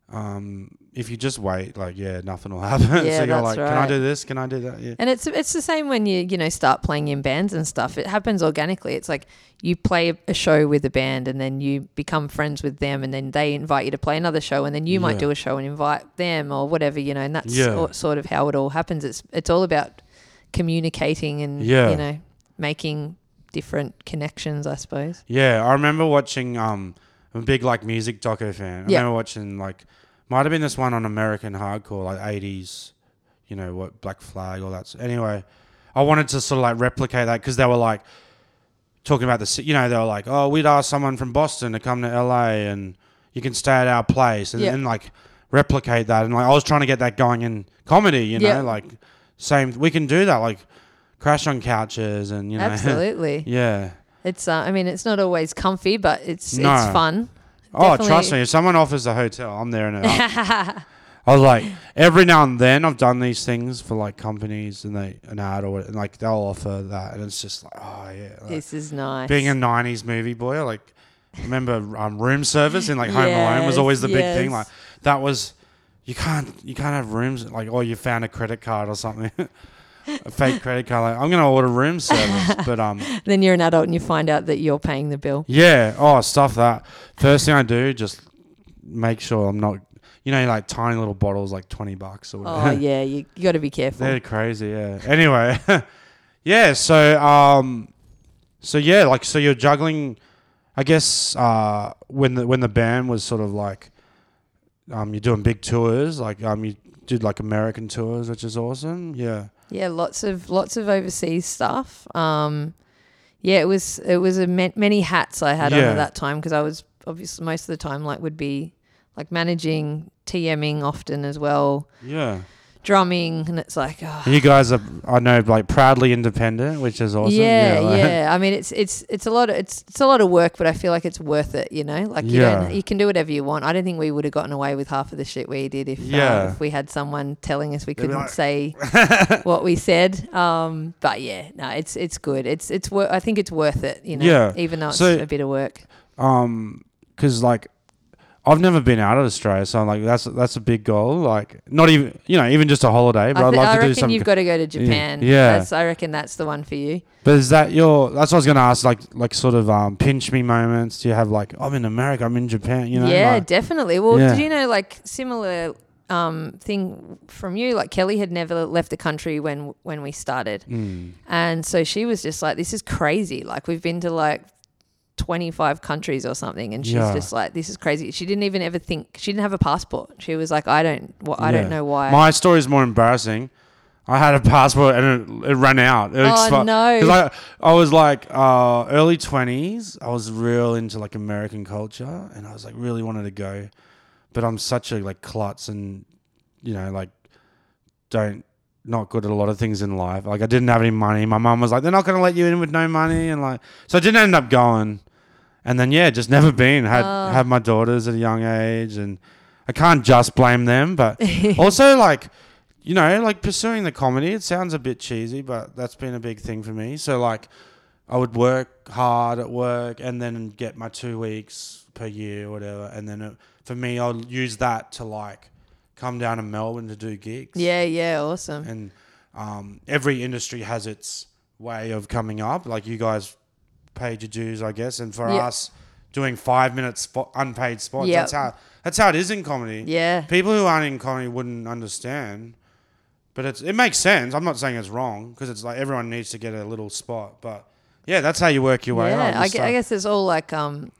Um, if you just wait, like yeah, nothing will happen. Yeah, so you're that's like, can I do this? Can I do that? Yeah, and it's it's the same when you you know start playing in bands and stuff. It happens organically. It's like you play a show with a band and then you become friends with them and then they invite you to play another show and then you Yeah. might do a show and invite them or whatever you know. And that's Yeah. sort- sort of how it all happens. It's it's all about communicating and Yeah. you know making different connections. I suppose. Yeah, I remember watching. Um, I'm a big like music doco fan. I remember watching like might have been this one on American Hardcore, like '80s. You know what, Black Flag, all that. Anyway, I wanted to sort of like replicate that because they were like talking about the. You know, they were like, oh, we'd ask someone from Boston to come to LA and you can stay at our place and Yeah. then like replicate that. And like I was trying to get that going in comedy. You know, Yeah. like same. We can do that. Like crash on couches and you know. Absolutely. yeah. It's uh, I mean it's not always comfy, but it's No. it's fun. Oh, trust me. If someone offers a hotel, I'm there in it. I was like, every now and then I've done these things for like companies and they an ad or and like they'll offer that and it's just like, oh yeah. Like, This is nice. being a '90s movie boy, like remember um, room service in like Home Alone was always the big thing. Like that was you can't you can't have rooms like or you found a credit card or something. a fake credit card like I'm gonna order room service but um then you're an adult and you find out that you're paying the bill. Yeah. Oh, stuff that. First thing I do, just make sure I'm not. You know, like tiny little bottles, like twenty bucks or Oh whatever. yeah, you you got to be careful. They're crazy. Yeah. Anyway, yeah. So, um, so yeah, like so you're juggling. I guess uh, when the when the band was sort of like, um, you're doing big tours. Like um, you did like American tours, which is awesome. Yeah. Yeah, lots of lots of overseas stuff. Um, yeah, it was it was a ma- many hats I had on at that time because I was obviously most of the time like would be like managing TMing often as well, Yeah. Drumming, and it's like, oh, You guys are, I know, like proudly independent, which is awesome. yeah, like- yeah. I mean, it's it's it's a lot of it's it's a lot of work, but I feel like it's worth it. You know, like you Yeah. you can do whatever you want. I don't think we would have gotten away with half of the shit we did if uh, if we had someone telling us we couldn't like- say what we said. Um, but yeah, no, it's it's good. It's it's wor- I think it's worth it. You know, Yeah. even though it's So- a bit of work. um because like I've never been out of Australia, so I'm like that's that's a big goal. Like not even you know even just a holiday, but I, love I to do reckon something. you've got to go to Japan. Yeah. That's, I reckon that's the one for you. but is that your? That's what I was gonna ask. Like like sort of um pinch me moments. Do you have like I'm in America, I'm in Japan. You know? yeah, like- definitely. Well, Yeah. did you know like similar um, thing from you? Like Kelly had never left the country when when we started, Mm. and so she was just like, "This is crazy." Like we've been to like. 25 countries or something and she's Yeah. just like this is crazy she didn't even ever think she didn't have a passport she was like i don't well, i Yeah. don't know why My story is more embarrassing. I had a passport and it, it ran out. It Oh, expi- no. I, I was like uh, early twenties. I was real into like American culture, and I was like really wanted to go, but I'm such a like klutz, and you know like don't not good at a lot of things in life. Like I didn't have any money. My mum was like, they're not going to let you in with no money, and like so I didn't end up going. And then yeah, just never been. Had Oh. had my daughters at a young age, and I can't just blame them, but also like you know, like pursuing the comedy, it sounds a bit cheesy, but that's been a big thing for me. So like I would work hard at work and then get my 2 weeks per year or whatever, and then it, for me I'll use that to like come down to Melbourne to do gigs. yeah yeah awesome And um, every industry has its way of coming up. Like you guys paid your dues, I guess, and for Yeah. us doing 5 minutes spot, unpaid spots, Yep. that's how that's how it is in comedy yeah people who aren't in comedy wouldn't understand. But it's it makes sense. I'm not saying it's wrong because it's like everyone needs to get a little spot. But yeah, that's how you work your way up. yeah I, gue- I guess it's all like um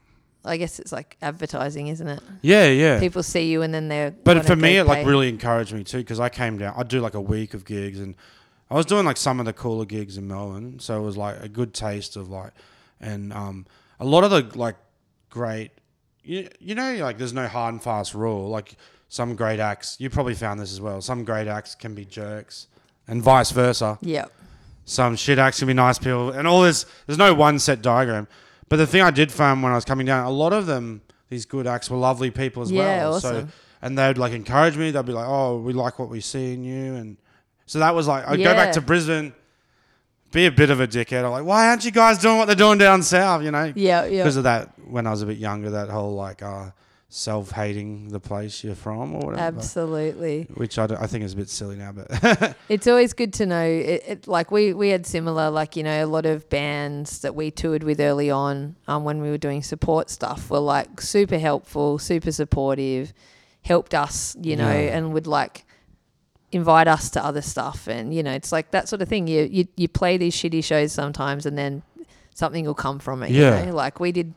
i guess it's like advertising isn't it Yeah, yeah. people see you and then they're But wanna for me, go it like pay. really encouraged me too because I came down. I'd do like a week of gigs, and I was doing like some of the cooler gigs in Melbourne, so it was like a good taste of like, and um, a lot of the like great, you you know, like there's no hard and fast rule. Like some great acts, you probably found this as well. Some great acts can be jerks, and vice versa. yeah Some shit acts can be nice people, and all this. There's no one set diagram. But the thing I did find when I was coming down, a lot of them, these good acts, were lovely people as Yeah, well. So awesome. and they'd like encourage me. They'd be like, "Oh, we like what we see in you," and so that was like I'd go back to Brisbane, be a bit of a dickhead. I'm like, "Why aren't you guys doing what they're doing down south?" You know, yeah yeah because of that. When I was a bit younger, that whole like uh, self-hating the place you're from or whatever. absolutely Which I, I think is a bit silly now, but It's always good to know. It, it, like we we had similar, like you know, a lot of bands that we toured with early on, um, when we were doing support stuff, were like super helpful, super supportive, helped us, you know, Yeah. and would like invite us to other stuff, and you know, it's like that sort of thing. You you you play these shitty shows sometimes, and then something will come from it. Yeah. You know? like we did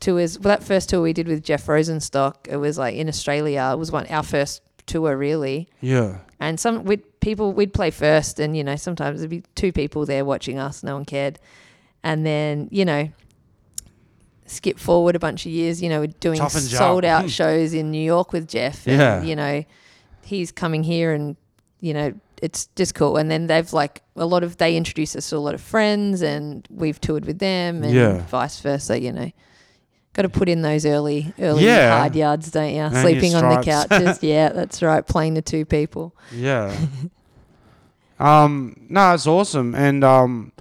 tours. Well, that first tour we did with Jeff Rosenstock, it was like in Australia. It was one our first tour really yeah, and some we'd people we'd play first and you know sometimes there'd be two people there watching us no one cared and then you know skip forward a bunch of years you know we're doing sold out shows in new york with jeff and, Yeah. you know he's coming here and you know it's just cool and then they've like a lot of they introduce us to a lot of friends and we've toured with them and Yeah. vice versa you know got to put in those early early Yeah. hard yards don't you your sleeping on the couches yeah that's right playing the two people Yeah. um, no, it's awesome. And um,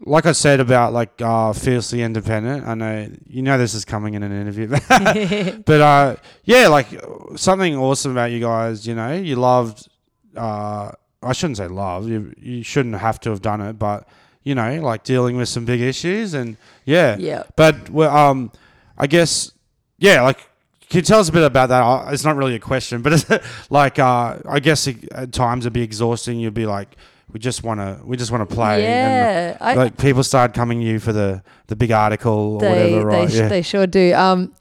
like I said about like uh, fiercely independent, I know you know this is coming in an interview, but uh, yeah, like something awesome about you guys. You know, you loved. Uh, I shouldn't say love. You you shouldn't have to have done it, but you know, like dealing with some big issues and yeah. yeah But um, I guess yeah, like can you tell us a bit about that? It's not really a question, but it's like uh, I guess it, at times it'd be exhausting. You'd be like, we just want to, we just want to play. Yeah, And, like people start coming to you for the the big article or they whatever, right? they, yeah. they sure do. Um,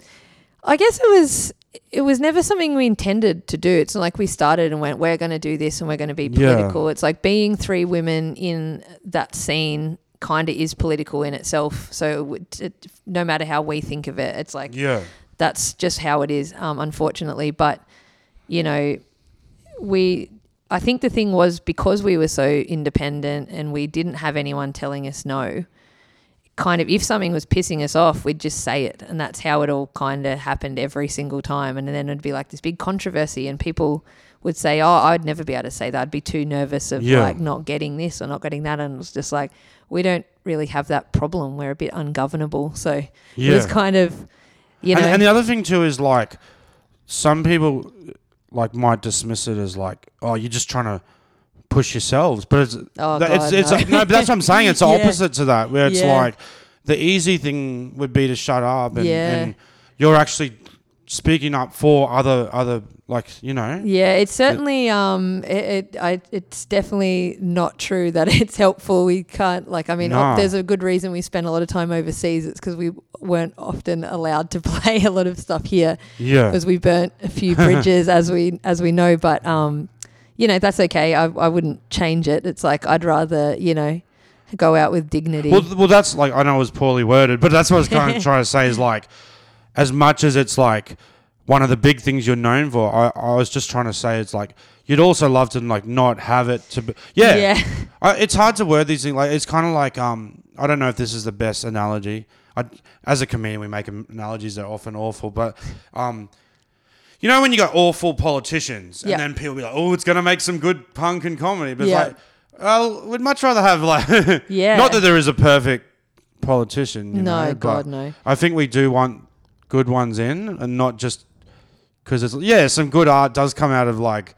I guess it was it was never something we intended to do. It's not like we started and went, we're going to do this and we're going to be Yeah. political. It's like being three women in that scene kind of is political in itself. So it, it, no matter how we think of it, it's like yeah, that's just how it is, um, unfortunately. But you know, we I think the thing was because we were so independent and we didn't have anyone telling us no. Kind of, if something was pissing us off, we'd just say it, and that's how it all kind of happened every single time. And then it'd be like this big controversy, and people would say, "Oh, I'd never be able to say that. I'd be too nervous of Yeah. like not getting this or not getting that." And it was just like we don't really have that problem. We're a bit ungovernable, so it was kind of, you know, and, and the other thing too is like some people like might dismiss it as like oh you're just trying to push yourselves but it's Oh, that- it's, God, it's no. no. but that's what I'm saying it's the Yeah. opposite to that where it's Yeah. like the easy thing would be to shut up and, Yeah. and you're actually speaking up for other other like you know Yeah, it's certainly um, it, it I, it's definitely not true that it's helpful. We can't like I mean, No. there's a good reason we spend a lot of time overseas. It's because we weren't often allowed to play a lot of stuff here yeah because we burnt a few bridges as we as we know. But um, you know that's okay. I I wouldn't change it. It's like I'd rather you know go out with dignity. Well, well, that's like I know it was poorly worded, but that's what I was kind of trying to say is like, as much as it's like one of the big things you're known for, I, I was just trying to say it's like you'd also love to like not have it to be. Yeah, yeah, I, it's hard to word these things. Like it's kind of like um, I don't know if this is the best analogy. I, as a comedian, we make analogies that are often awful, but um. You know when you got awful politicians, and Yeah. then people be like, "Oh, it's gonna make some good punk and comedy," but it's Yeah. like, well, we'd much rather have like, Yeah. not that there is a perfect politician. You no, know, God but no. I think we do want good ones in, and not just because it's yeah, some good art does come out of like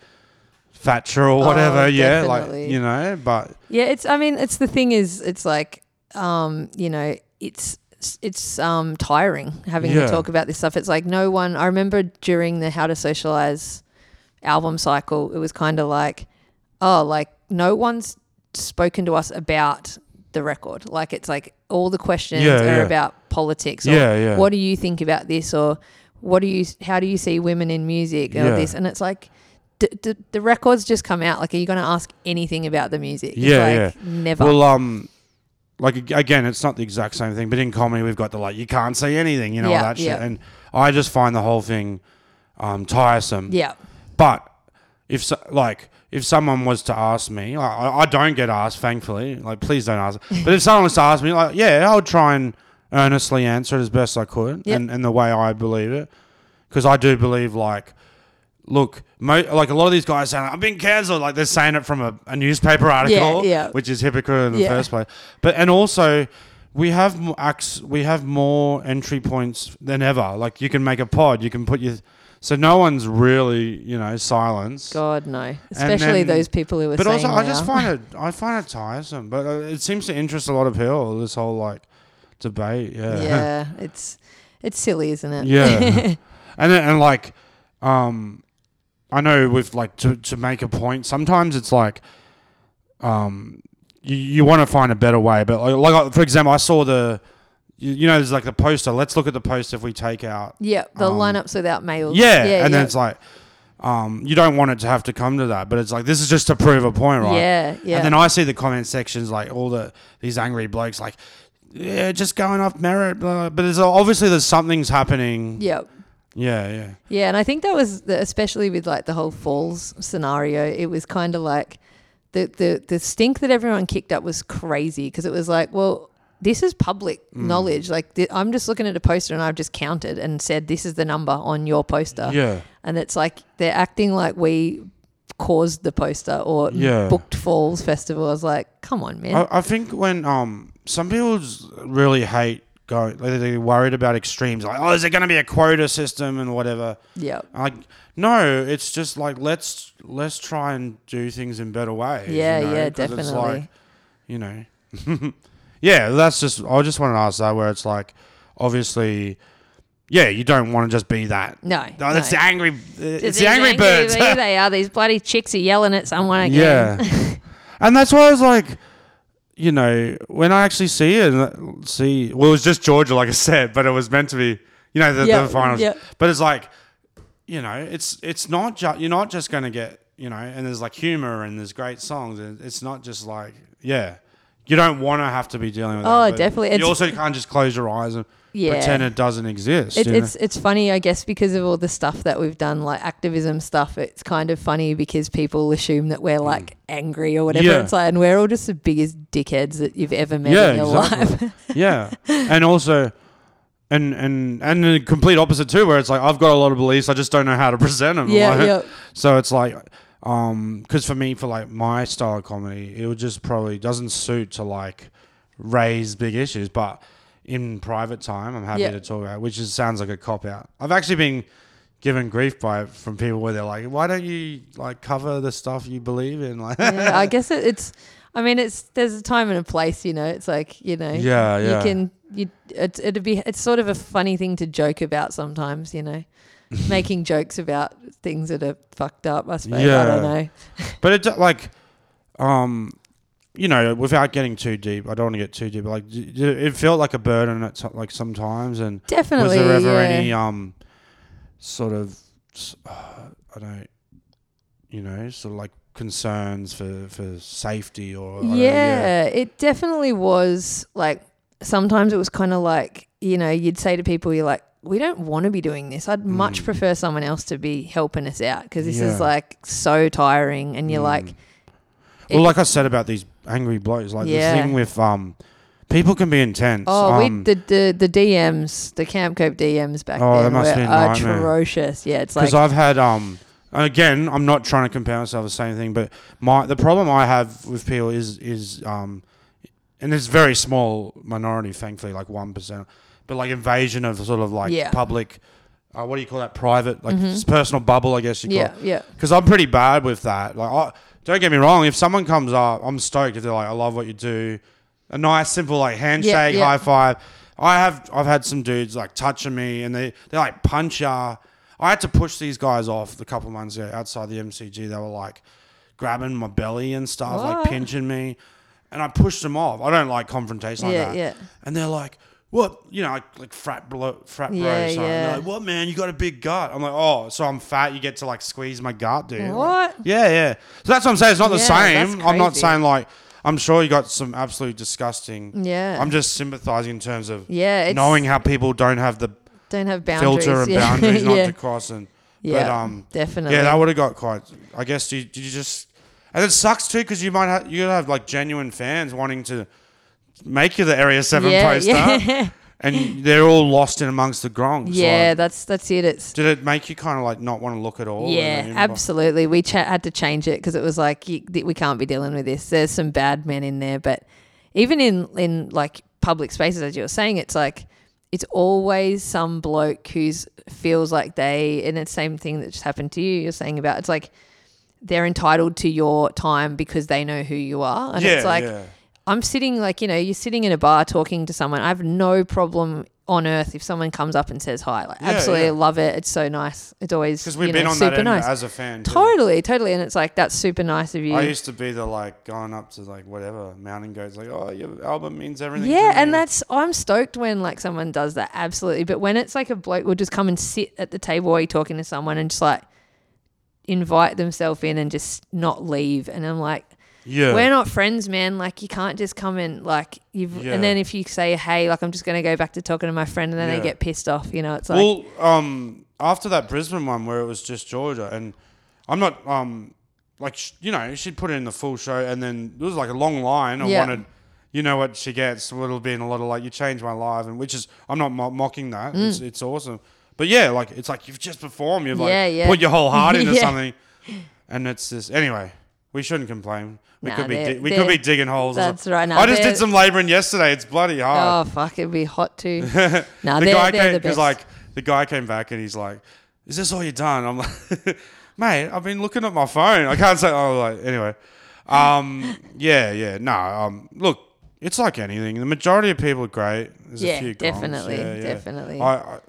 Thatcher or whatever. Oh, yeah, definitely. like you know, but Yeah, it's. I mean, it's the thing is, it's like, um, you know, it's it's um tiring having Yeah. to talk about this stuff. It's like no one. I remember during the How to Socialize album cycle, it was kind of like, oh, like no one's spoken to us about the record. Like it's like all the questions Yeah, are yeah. about politics. Or Yeah, yeah. What do you think about this? Or what do you? How do you see women in music? Or Yeah. this? And it's like. D- d- the records just come out. Like, are you going to ask anything about the music? Yeah, like, yeah. Never. well, um, like again, it's not the exact same thing, but in comedy, we've got the like you can't say anything, you know, Yeah, that shit, yeah. and I just find the whole thing um tiresome. yeah. But if so, like if someone was to ask me, like, I, I don't get asked, thankfully. Like, please don't ask. but if someone was to ask me, like, yeah, I would try and earnestly answer it as best I could, Yep. and, and the way I believe it, because I do believe like. Look, mo- like a lot of these guys saying, "I've been cancelled." Like they're saying it from a, a newspaper article, yeah. which is hypocritical in the Yeah. first place. But and also, we have more acts, we have more entry points than ever. Like you can make a pod, you can put your, so no one's really, you know, silenced. God no. Especially then- those people who are But saying also, I just find it, I find it tiresome. But uh, it seems to interest a lot of people. This whole like debate, yeah, yeah, it's it's silly, isn't it? Yeah. and then- and like, um, I know with like to to make a point. Sometimes it's like, um, you, you want to find a better way. But like, like for example, I saw the, you, you know, there's like the poster. Let's look at the poster if we take out. yeah, the Um, lineups without males. Yeah, yeah, and then it's like, um, you don't want it to have to come to that, but it's like this is just to prove a point, right? Yeah, yeah. And then I see the comment sections like all the these angry blokes like, yeah, just going off merit, blah, blah. but there's obviously there's something's happening. yeah. Yeah, yeah. Yeah, and I think that was the, especially with like the whole falls scenario. It was kind of like the the the stink that everyone kicked up was crazy because it was like, well, this is public Mm. knowledge. Like th- I'm just looking at a poster and I've just counted and said this is the number on your poster. Yeah. and it's like they're acting like we caused the poster or Yeah. booked Falls Festival. I was like, come on, man. I, I think when um some people really hate going, like, they're worried about extremes, like oh, is there going to be a quota system and whatever? yeah, Like no, it's just like let's let's try and do things in better ways. you yeah, know, yeah, 'cause it's definitely. like, you know, yeah, that's just. I just want to ask that where it's like, obviously, yeah, you don't want to just be that. no, No, that's no. the angry. Uh, it's the angry, birds. Here they are. These bloody chicks are yelling at someone again. Yeah. and that's why I was like, you know, when I actually see it, uh, see, well, it was just Georgia, like I said, but it was meant to be, you know, the, Yeah, the finals. yeah. But it's like, you know, it's it's not just you're not just gonna get, you know, and there's like humor and there's great songs, and it's not just like, yeah, you don't want to have to be dealing with. Oh, that, definitely. You It's- also can't just close your eyes and Yeah. pretend it doesn't exist. It, you know? it's it's funny, I guess, because of all the stuff that we've done, like activism stuff. It's kind of funny because people assume that we're like angry or whatever. Mm. Yeah. It's like, and we're all just the biggest dickheads that you've ever met Yeah, in your exactly. life. yeah, and also. And, and and the complete opposite too, where it's like I've got a lot of beliefs, I just don't know how to present them. yeah, Like, yeah, So it's like, um, because for me, for like my style of comedy, it would just probably doesn't suit to like raise big issues. But in private time, I'm happy Yeah. to talk about, it, which is sounds like a cop out. I've actually been given grief by from people where they're like, "Why don't you like cover the stuff you believe in?" Like, yeah. I guess it, it's. I mean, it's there's a time and a place. You know, it's like you know. Yeah, yeah. You can. You. It's it'd be. It's sort of a funny thing to joke about sometimes. You know. Making jokes about things that are fucked up, I suppose. I Yeah. don't know. but it's like, um, you know, without getting too deep, I don't want to get too deep. But like, d- d- it felt like a burden at so- like sometimes, and Definitely. was there ever yeah. any um sort of s- uh, I don't you know sort of like concerns for for safety or I don't know, yeah, it definitely was like sometimes it was kind of like, you know, you'd say to people, you're like, we don't want to be doing this. I'd much Mm. prefer someone else to be helping us out because this Yeah. is like so tiring. And you're Mm. like, well it- like I said about these angry blokes like Yeah. the thing with um people can be intense oh, um, we the, the the DMs, the Camp Cope DMs back Oh, then must were atrocious. Yeah, it's like because I've had um again I'm not trying to compare myself to the same thing but my the problem I have with people is is um and it's very small minority thankfully like one percent but like invasion of sort of like Yeah. public uh, what do you call that private like Mhm. it's personal bubble I guess you call yeah, it yeah, because I'm pretty bad with that like I, don't get me wrong if someone comes up I'm stoked if they're like I love what you do a nice simple like handshake yeah. high five I have I've had some dudes like touching me and they they like punch ya. I had to push these guys off a couple months ago outside the MCG. They were like grabbing my belly and stuff, like pinching me, and I pushed them off. I don't like confrontation like yeah, that. yeah. And they're like, "What? You know, like, like frat bro, frat bro." Yeah, son. yeah. They're like, "What, man? You got a big gut." I'm like, "Oh, so I'm fat. You get to like squeeze my gut, dude." Like, What? yeah, yeah. So that's what I'm saying. It's not the same. I'm not saying like. I'm sure you got some absolutely disgusting. Yeah. I'm just sympathizing in terms of yeah, knowing how people don't have the don't have boundaries. filter and yeah. boundaries not yeah. to cross and yeah, but um definitely. yeah that would have got quite I guess you, did you just and it sucks too because you might have you have like genuine fans wanting to make you the Area Seven yeah, poster yeah. and they're all lost in amongst the grongs. yeah, Like, that's that's it. It's did it make you kind of like not want to look at all? Yeah, absolutely. We cha- had to change it because it was like you, we can't be dealing with this. There's some bad men in there, but even in in like public spaces, as you were saying, it's like it's always some bloke who's feels like they and it's the same thing that just happened to you. You're saying about it's like they're entitled to your time because they know who you are, and yeah, it's like yeah. I'm sitting like you know you're sitting in a bar talking to someone. I have no problem on earth if someone comes up and says hi. Like Yeah, absolutely yeah. love it. It's so nice. It's always because we've you been know, on super that end nice. as a fan. too. Totally, totally, and it's like that's super nice of you. I used to be the like going up to like whatever Mountain Goats like oh your album means everything. to yeah, me." and that's I'm stoked when like someone does that. Absolutely, but when it's like a bloke will just come and sit at the table while you're talking to someone and just like invite themselves in and just not leave, and I'm like, yeah. we're not friends, man. Like you can't just come in like you've. Yeah. And then if you say, hey, like I'm just gonna go back to talking to my friend, and then Yeah. they get pissed off. You know, it's like well, um, after that Brisbane one where it was just Georgia, and I'm not um, like you know, she'd put in the full show, and then there was like a long line. I Yeah. wanted, you know, what she gets would have been a lot of like, you changed my life, and which is I'm not mo- mocking that. It's, it's awesome, but yeah, like it's like you've just performed, you've like Mm. Yeah, yeah. put your whole heart into something, and it's just anyway. We shouldn't complain. We could be they're- di- we could be digging holes. that's right. I just they're- did some labouring yesterday. It's bloody hard oh fuck, it'd be hot too. no, the they're, guy they're came the because like the guy came back and he's like, "Is this all you done?" I'm like, "Mate, I've been looking at my phone. I can't say." Oh, like anyway, um, yeah, yeah, no, um, look, it's like anything. The majority of people are great. There's a yeah, few gongs. definitely, definitely. I, I,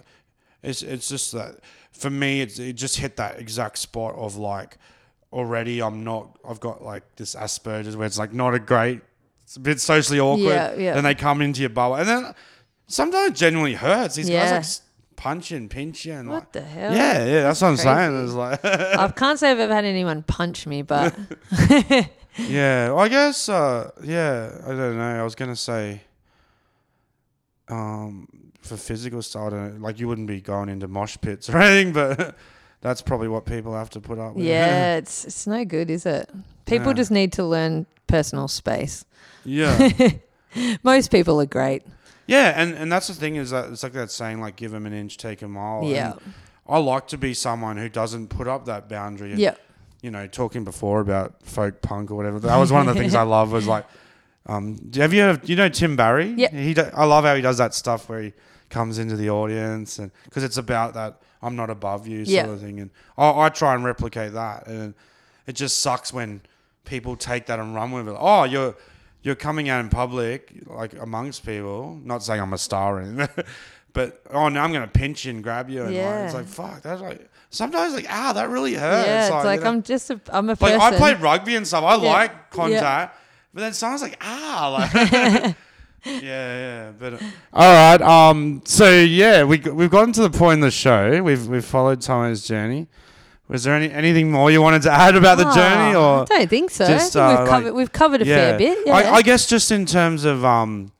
it's it's just that for me, it's it just hit that exact spot of like already I'm not. I've got like this Asperger's where it's like not a great. It's a bit socially awkward. Yeah, yeah. Then they come into your bubble, and then sometimes it genuinely hurts. These guys like punch you and pinch you, and like what the hell? yeah, yeah. That's what I'm saying. It's like I can't say I've ever had anyone punch me, but yeah, well, I guess. Uh, yeah, I don't know. I was gonna say, um, for physical don't like you wouldn't be going into mosh pits or anything, but that's probably what people have to put up with. Yeah, it's it's no good, is it? People Yeah. just need to learn personal space. yeah, Most people are great. yeah, and and that's the thing is that it's like that saying, like give them an inch, take a mile. and yeah. I like to be someone who doesn't put up that boundary. And, Yeah. you know, talking before about folk punk or whatever. That was one of the things I love. Was like, um, have you heard, you know Tim Barry? Yeah. He do, I love how he does that stuff where he comes into the audience and because it's about that I'm not above you sort Yeah. of thing, and I, I try and replicate that, and it just sucks when people take that and run with it. Oh, you're you're coming out in public, like amongst people. Not saying I'm a star or anything, but oh, now I'm gonna pinch you and grab you, and like, it's like fuck. That's like sometimes like ah, that really hurts. yeah, it's like you know? I'm just a I'm a like person. I played rugby and stuff. I Yeah. like contact, but then sometimes like ah, like. yeah, yeah, but uh, all right. Um, so yeah, we we've gotten to the point in the show. We've we've followed Thommo's journey. Was there any anything more you wanted to add about the journey, Oh, or I don't think so. just, I think uh, we've like- covered we've covered a fair bit. Yeah. I, I guess just in terms of um,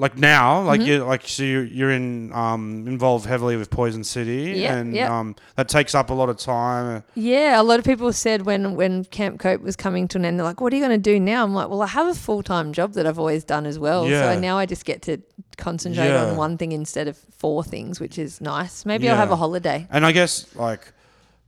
like now, Mm-hmm. like you like so you're, you're in um involved heavily with Poison City, Yeah, and yeah. um that takes up a lot of time. Yeah, a lot of people said when when Camp Cope was coming to an end, they're like, "What are you going to do now?" I'm like, "Well, I have a full time job that I've always done as well, Yeah. so now I just get to concentrate Yeah. on one thing instead of four things, which is nice. Maybe I'll have Yeah. a holiday." And I guess like,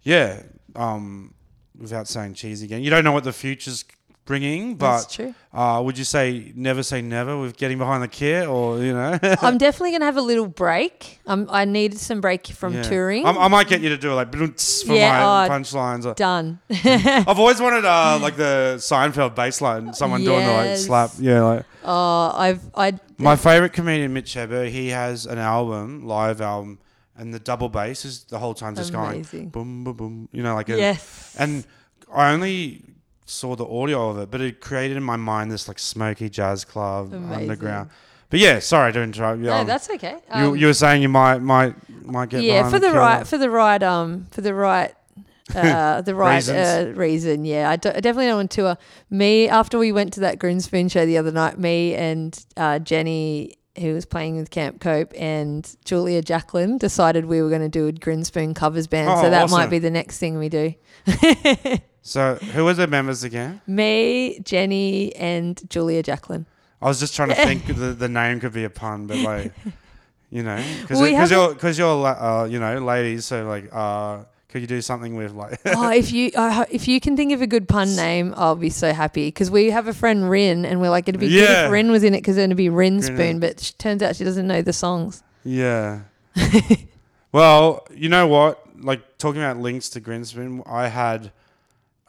yeah, um, without saying cheesy again, you don't know what the future's bringing, but uh, would you say never say never with getting behind the kit, or you know? I'm definitely going to have a little break. Um, I needed some break from Yeah. touring. I'm- I might get you to do it like for Yeah, my oh, punchlines. Or- Done. I've always wanted uh, like the Seinfeld baseline, someone doing the like slap. Yeah, like Oh, I've I my favorite comedian, Mitch Hedberg. He has an album, live album, and the double bass is the whole time just Amazing. going boom, boom, boom. You know, like a, yes. And I only saw the audio of it, but it created in my mind this like smoky jazz club Amazing. underground. But yeah, sorry to interrupt. Yeah, no, um, that's okay. you, Um, you were saying you might might might get yeah for the right for the right um for the right uh, the right uh, reason yeah I, d- I definitely don't want to tour me after we went to that Grinspoon show the other night me and uh, Jenny who was playing with Camp Cope and Julia Jacqueline decided we were going to do a Grinspoon covers band Oh, so that awesome. might be the next thing we do So who were the members again? me Jenny and Julia Jacqueline I was just trying to think the, the name could be a pun, but like, you know, because We you're because you're uh, you know ladies, so like, uh, could you do something with like? oh, if you uh, if you can think of a good pun name, I'll be so happy because we have a friend Rin, and we're like, it'd be good if Rin was in it because then it'd be Rin Spoon. But sh- turns out she doesn't know the songs. Yeah. well, you know what? Like talking about links to Grinspoon, I had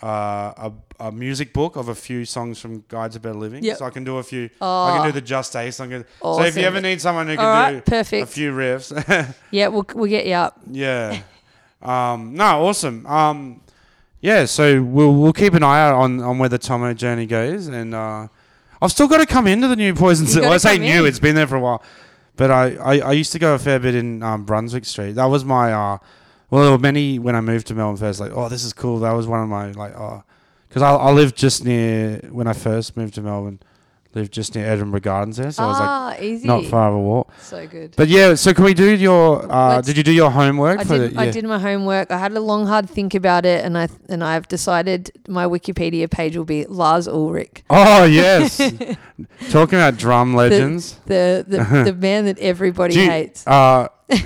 uh, a, a music book of a few songs from Guides to Better Living. Yep. So I can do a few. I can Oh. do the Just Ace. I can, So if you ever need someone who can do perfect. a few riffs, Yeah, we'll we'll get you up. yeah. Um, no, awesome. Um, yeah, so we'll we'll keep an eye out on, on where the Thommo journey goes, and uh, I've still got to come into the new Poison City. Well, I say new; in. it's been there for a while. But I, I, I used to go a fair bit in um, Brunswick Street. That was my uh, well, there were many when I moved to Melbourne first. Like, oh, this is cool. That was one of my like, oh, because I, I lived just near when I first moved to Melbourne. Lived just near Edinburgh Gardens there, so I was like ah, easy. not far of a walk. So good. But yeah, so can we do your? Uh, did you do your homework I for did. the? I did my homework. I had a long, hard think about it, and I and I've decided my Wikipedia page will be Lars Ulrich, Oh yes, talking about drum legends. the the, the man that everybody you- hates. Uh,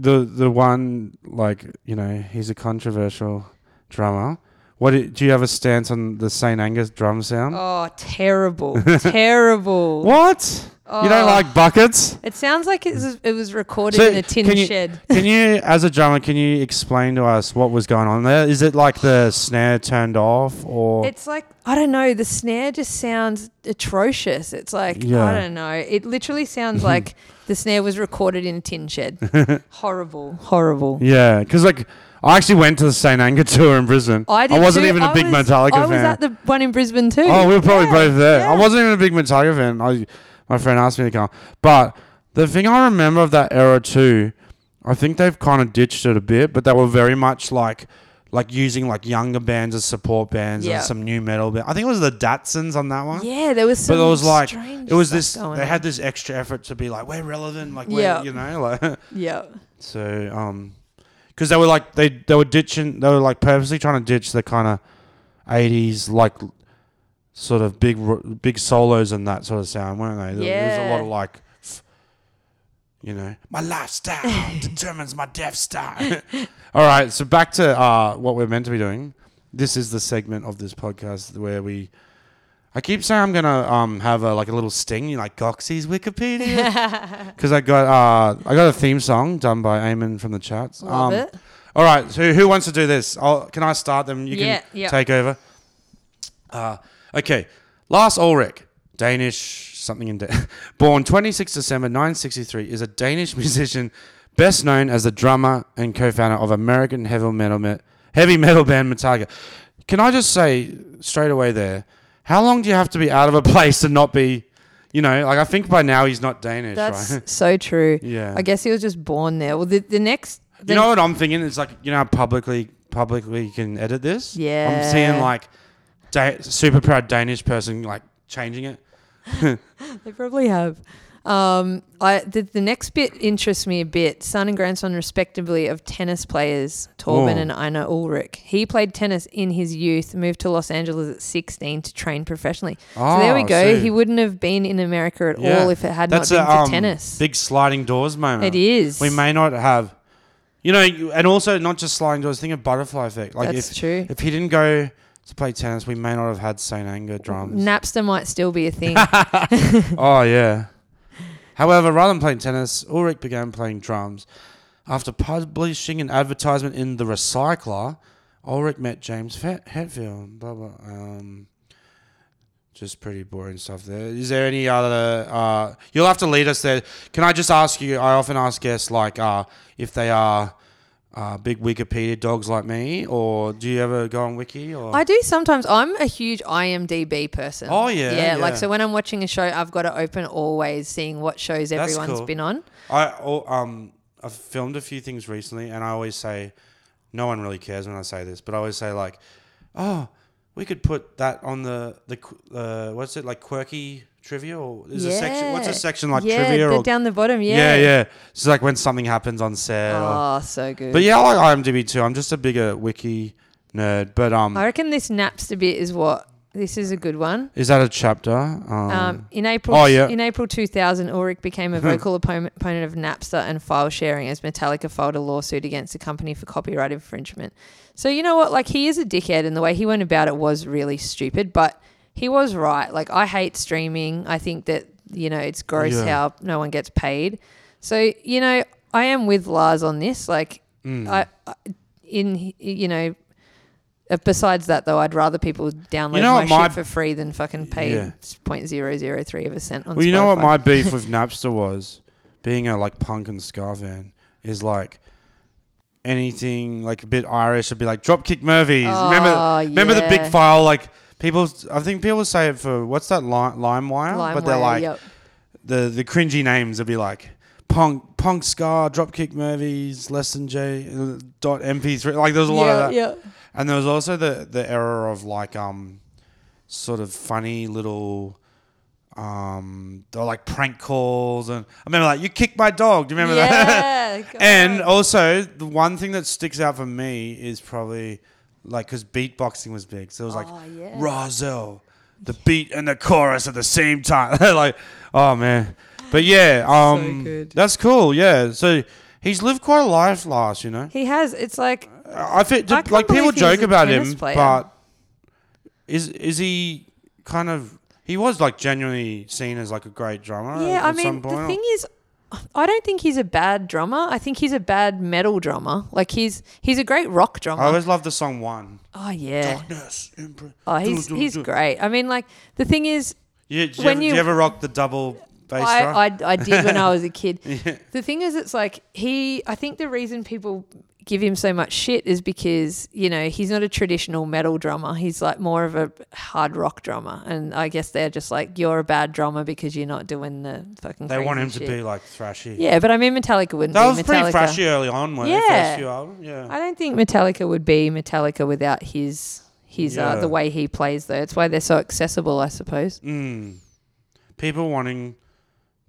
the the one like you know he's a controversial drummer. What do do you have a stance on the Saint Anger drum sound? Oh, terrible, terrible. What? You don't Oh. like buckets? It sounds like it was, it was recorded So, in a tin can you- shed. Can you, as a drummer, can you explain to us what was going on there? Is it like the snare turned off, or It's like I don't know. The snare just sounds atrocious. It's like Yeah. I don't know. It literally sounds like the snare was recorded in a tin shed. horrible, horrible. yeah? Because like I actually went to the Saint Anger tour in Brisbane. I, did wasn't too. even a I big was- Metallica I was fan. at the one in Brisbane too. Oh, we were probably Yeah, both there. I wasn't even a big Metallica fan. I, my friend asked me to come, but the thing I remember of that era too, I think they've kind of ditched it a bit, but they were very much like like using like younger bands as support bands Yeah. and some nu metal band. I think it was the Datsuns on that one. Yeah, there was some. But it was like it was this. They on. had this extra effort to be like we're relevant, like we're Yeah. you know like Yeah. so um because they were like they they were ditching they were like purposely trying to ditch the kind of eighties like sort of big big solos and that sort of sound, weren't they? There, there was a lot of like. You know, my lifestyle determines my death style. All right, so back to uh, what we're meant to be doing. This is the segment of this podcast where we. I keep saying I'm gonna um have a like a little sting, like Goxie's Wikipedia, because I got uh I got a theme song done by Eamon from the chats. Love um, it. All right, so who wants to do this? I'll, can I start them? You Yeah, can yeah. take over. Uh, okay, Lars Ulrich, Danish something in da- born 26 December 1963, is a Danish musician best known as the drummer and co-founder of American heavy metal me- heavy metal band Metallica. Can I just say straight away there, how long do you have to be out of a place to not be, you know, like I think by now he's not Danish, That's right? so true. Yeah. I guess he was just born there. Well, the, the next. The, You know what I'm thinking? It's like you know how publicly publicly you can edit this. Yeah. I'm seeing like da- super proud Danish person like changing it. They probably have. Um, I the, the next bit interests me a bit. Son and grandson, respectively, of tennis players Torben Oh. and Einer Ulrich. He played tennis in his youth, moved to Los Angeles at 16 to train professionally. so there we Oh, go. see. He wouldn't have been in America at Yeah. all if it had That's not a been for um, tennis. big sliding doors moment. it is. We may not have, you know, you- and also not just sliding doors. Think of butterfly effect. Like That's if true. if he didn't go to play tennis, we may not have had Saint Anger drums. Napster might still be a thing. oh yeah. However, rather than playing tennis, Ulrich began playing drums. After publishing an advertisement in The Recycler, Ulrich met James Fet- Hetfield. Blah blah. Um, just pretty boring stuff there. Is there any other? Uh, you'll have to lead us there. Can I just ask you? I often ask guests like uh, if they are uh, big Wikipedia dogs like me, or do you ever go on Wiki? Or I do sometimes. I'm a huge IMDb person. Oh, yeah, yeah. Like so, when I'm watching a show, I've got to open always, seeing what shows That's everyone's cool. been on. I oh, um I've filmed a few things recently, and I always say, no one really cares when I say this, but I always say like, oh, we could put that on the the uh, what's it like quirky trivia or is a section? What's a section like yeah, trivia or down the bottom. Yeah, yeah yeah? It's like when something happens on set. or- Oh, so good. but yeah, I like IMDb too. I'm just a bigger wiki nerd, but um, I reckon this Napster bit is what. This is a good one. is that a chapter? Um, Um, in April, oh, yeah. in April 2000, Ulrich became a vocal opponent, opponent of Napster and file sharing as Metallica filed a lawsuit against the company for copyright infringement. So you know what? Like he is a dickhead, and the way he went about it was really stupid. But he was right. like I hate streaming. I think that you know it's gross Yeah. how no one gets paid. So you know I am with Lars on this. Like mm. I, I in you know. uh, Besides that, though, I'd rather people download You know my, shit for free than fucking pay Yeah. point zero zero three of a cent on. Well, you know what my beef with Napster was, being a like punk and ska fan, is like anything like a bit Irish would be like Dropkick Murphys. remember, Oh, remember the big file like people. I think people say it for what's that lime LimeWire, but they're LimeWire, like yep. the the cringy names would be like punk punk Scar, Dropkick Murphys less than J uh, dot MP3. Like there was a lot of that. yeah, And there was also the the era of like um sort of funny little um they were like prank calls and I remember like you kicked my dog. Do you remember that? yeah. God. and also the one thing that sticks out for me is probably like because beatboxing was big. So it was like Oh, yeah. Rahzel, the beat and the chorus at the same time. like oh man. But yeah, um good. that's cool. Yeah. So he's lived quite a life last, you know. he has. It's like I feel I like people joke about him, player. but is is he kind of he was like genuinely seen as like a great drummer? yeah. I mean, the thing is. I don't think he's a bad drummer. I think he's a bad metal drummer. Like he's he's a great rock drummer. I always loved the song One. oh yeah. Darkness. impre- Oh, he's do, do, he's do. great. I mean, like the thing is, Yeah, did you, When ever, you- did you ever rock the double bass drum? I, I I did when I was a kid. The thing is, it's like he. I think the reason people give him so much shit is because you know he's not a traditional metal drummer. He's like more of a hard rock drummer, and I guess they're just like you're a bad drummer because you're not doing the fucking. They want him to be like thrashy. Yeah, but I mean Metallica wouldn't That was pretty thrashy early on, when yeah. Yeah. first few. Yeah. I don't think Metallica would be Metallica without his his uh, the way he plays though. It's why they're so accessible, I suppose. Mm. People wanting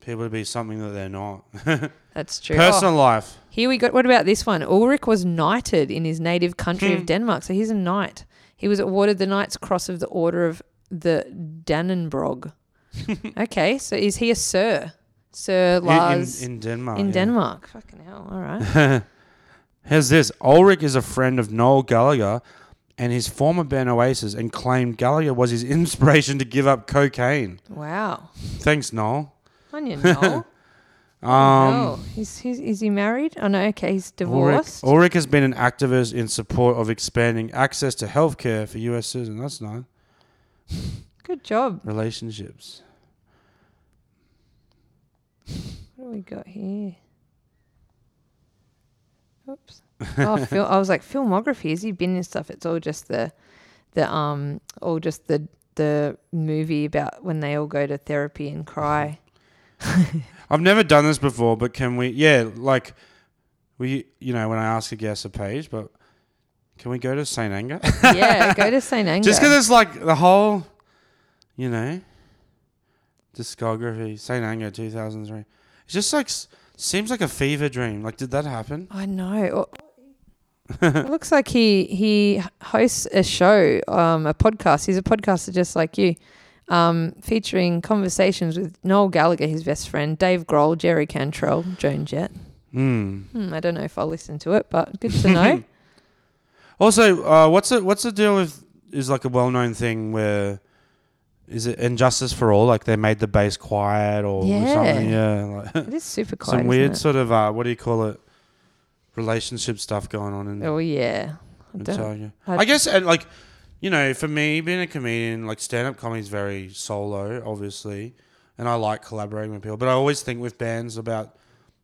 people to be something that they're not. That's true. Personal Oh, life. Here we got. What about this one? Ulrich was knighted in his native country Hmm. of Denmark, so he's a knight. He was awarded the Knight's Cross of the Order of the Dannebrog. okay, so is he a sir? Sir Lars in, in Denmark. in yeah. Denmark. Fucking hell! All right. Here's this. Ulrich is a friend of Noel Gallagher and his former band Oasis and claimed Gallagher was his inspiration to give up cocaine. wow. Thanks, Noel. Onion Noel. Um, oh, he's, he's, is he married? Oh no, okay, he's Ulrich, divorced. Ulrich has been an activist in support of expanding access to healthcare for U.S. citizens. That's nice. Good job. Relationships. What do we got here? Oops. Oh, fil- I was like filmography. Has he been in stuff? It's all just the, the um, all just the the movie about when they all go to therapy and cry. I've never done this before, but can we? Yeah, like we, you know, when I ask a guest a page, but can we go to Saint Anger? yeah, go to Saint Anger. Just because it's like the whole, you know, discography, Saint Anger, two thousand three. It's just like seems like a fever dream. Like, did that happen? I know. It looks like he he hosts a show, um, a podcast. He's a podcaster just like you, um, featuring conversations with Noel Gallagher, his best friend, Dave Grohl, Jerry Cantrell, Joan Jett. Hmm. Hmm, I don't know if I'll listen to it, but good to know. Also, uh, what's the what's the deal with is like a well known thing where is it And Justice for all? Like they made the bass quiet or Yeah. something? Yeah, like it is super quiet. some weird sort of uh, what do you call it? Relationship stuff going on in? Oh yeah. I in don't- I- I guess and like you know, for me being a comedian, like stand up comedy is very solo, obviously, and I like collaborating with people. But I always think with bands about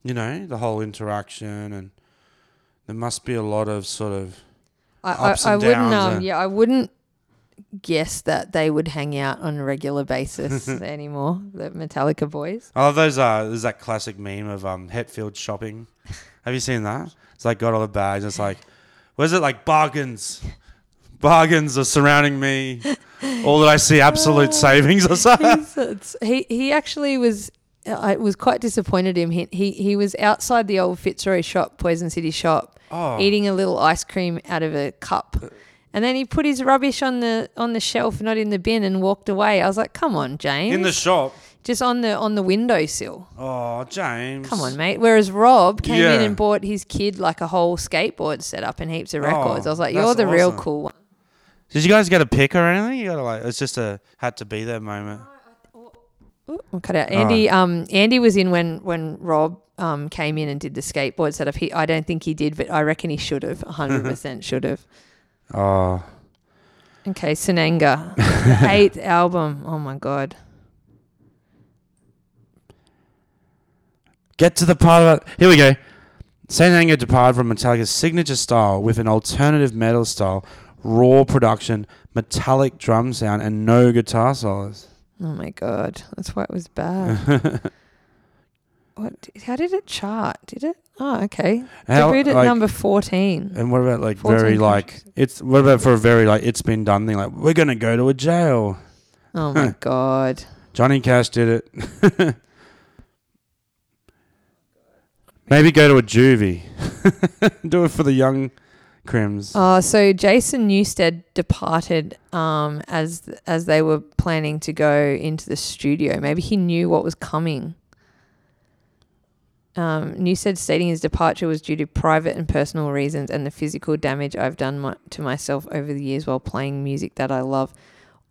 you know the whole interaction and there must be a lot of sort of I, I, ups I and wouldn't. downs, Um, yeah, I wouldn't guess that they would hang out on a regular basis anymore. The Metallica boys. I love those. Uh, there's that classic meme of um Hetfield shopping. Have you seen that? It's like got all the bags. It's like, what is it like bargains? Bargains are surrounding me. All that I see, absolute oh, savings or something. He he actually was. Uh, I was quite disappointed in him. He he was outside the old Fitzroy shop, Poison City shop, Oh, eating a little ice cream out of a cup. Uh. And then he put his rubbish on the on the shelf, not in the bin, and walked away. I was like, "Come on, James!" in the shop. just on the on the windowsill. Oh, James. Come on, mate. Whereas Rob came in and bought his kid like a whole skateboard set up and heaps of records. Oh, I was like, "You're the real cool one." Did you guys get a pick or anything? You gotta like, it's just a had to be there moment. Ooh, I'll cut out. Andy, um, Andy was in when when Rob um came in and did the skateboard setup. He, I don't think he did, but I reckon he should have. hundred percent should have. Oh, Okay, Saint Anger, the eighth album. Oh my god. get to the part of it. Here we go. Saint departed from Metallica's signature style with an alternative metal style, raw production, metallic drum sound, and no guitar solos. Oh my god. That's why it was bad. what? How did it chart? Did it? Oh, okay. How- Debuted at like- number fourteen. And what about like 14 very like it's what about for a very like it's been done thing like we're gonna go to a jail. Oh my god. Johnny Cash did it. Maybe go to a juvie. Do it for the young crims. Uh, so Jason Newsted departed um, as as they were planning to go into the studio. Maybe he knew what was coming. Um, Newsted stating his departure was due to private and personal reasons and the physical damage I've done my, to myself over the years while playing music that I love.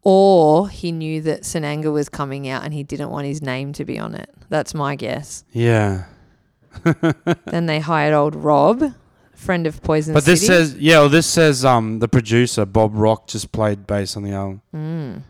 Or he knew that Saint Anger was coming out and he didn't want his name to be on it. That's my guess. Yeah. then they hired old Rob, friend of Poison City. But this City. says yeah, well, this says um the producer Bob Rock just played bass on the album. Mm.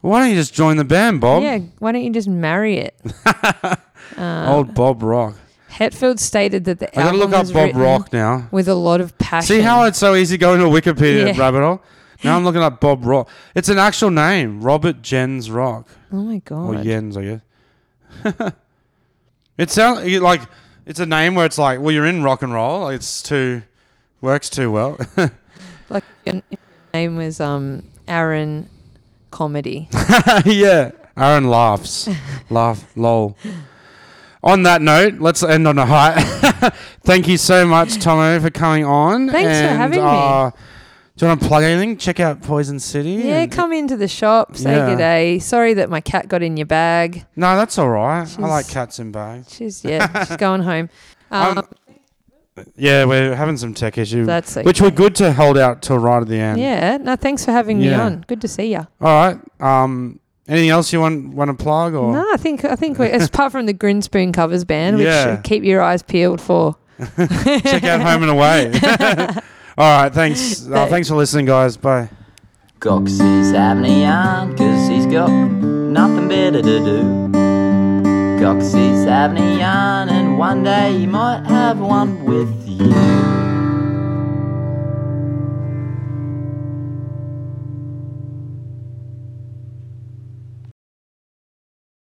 Why don't you just join the band, Bob? Yeah, why don't you just marry it? Uh, Old Bob Rock. Hetfield stated that the I gotta album look up was Bob written Rock now. with a lot of passion. See how it's so easy going to Wikipedia Yeah. rabbit hole? Now I'm looking up Bob Rock. It's an actual name, Robert Jens Rock. oh my god! Or! Jens, I guess. it sounds like it's a name where it's like, well, you're in rock and roll. It's too works too well. Like your name was um Aaron Comedy. yeah. Aaron laughs. Laugh. Lol. On that note, let's end on a high. Thank you so much, Thommo, for coming on. Thanks for And, having me. Do you want to plug anything? Check out Poison City. Yeah, and- come into the shop, say Yeah. good day. Sorry that my cat got in your bag. No, that's all right. I She's- like cats in bags. She's yeah, she's going home. Um, Um, Yeah, we're having some tech issues, that's okay. which were good to hold out till right at the end. Yeah, no, thanks for having me Yeah. on. Good to see you. All right. Um, anything else you want want to plug or? No, I think I think we, apart from the Grinspoon covers band, which Yeah. uh, keep your eyes peeled for. Check out Home and Away. All right. Thanks. Uh, thanks for listening, guys. Bye. Goxie's having a yarn cause he's got nothing better to do. Goxie's having a yarn and one day he might have one with you.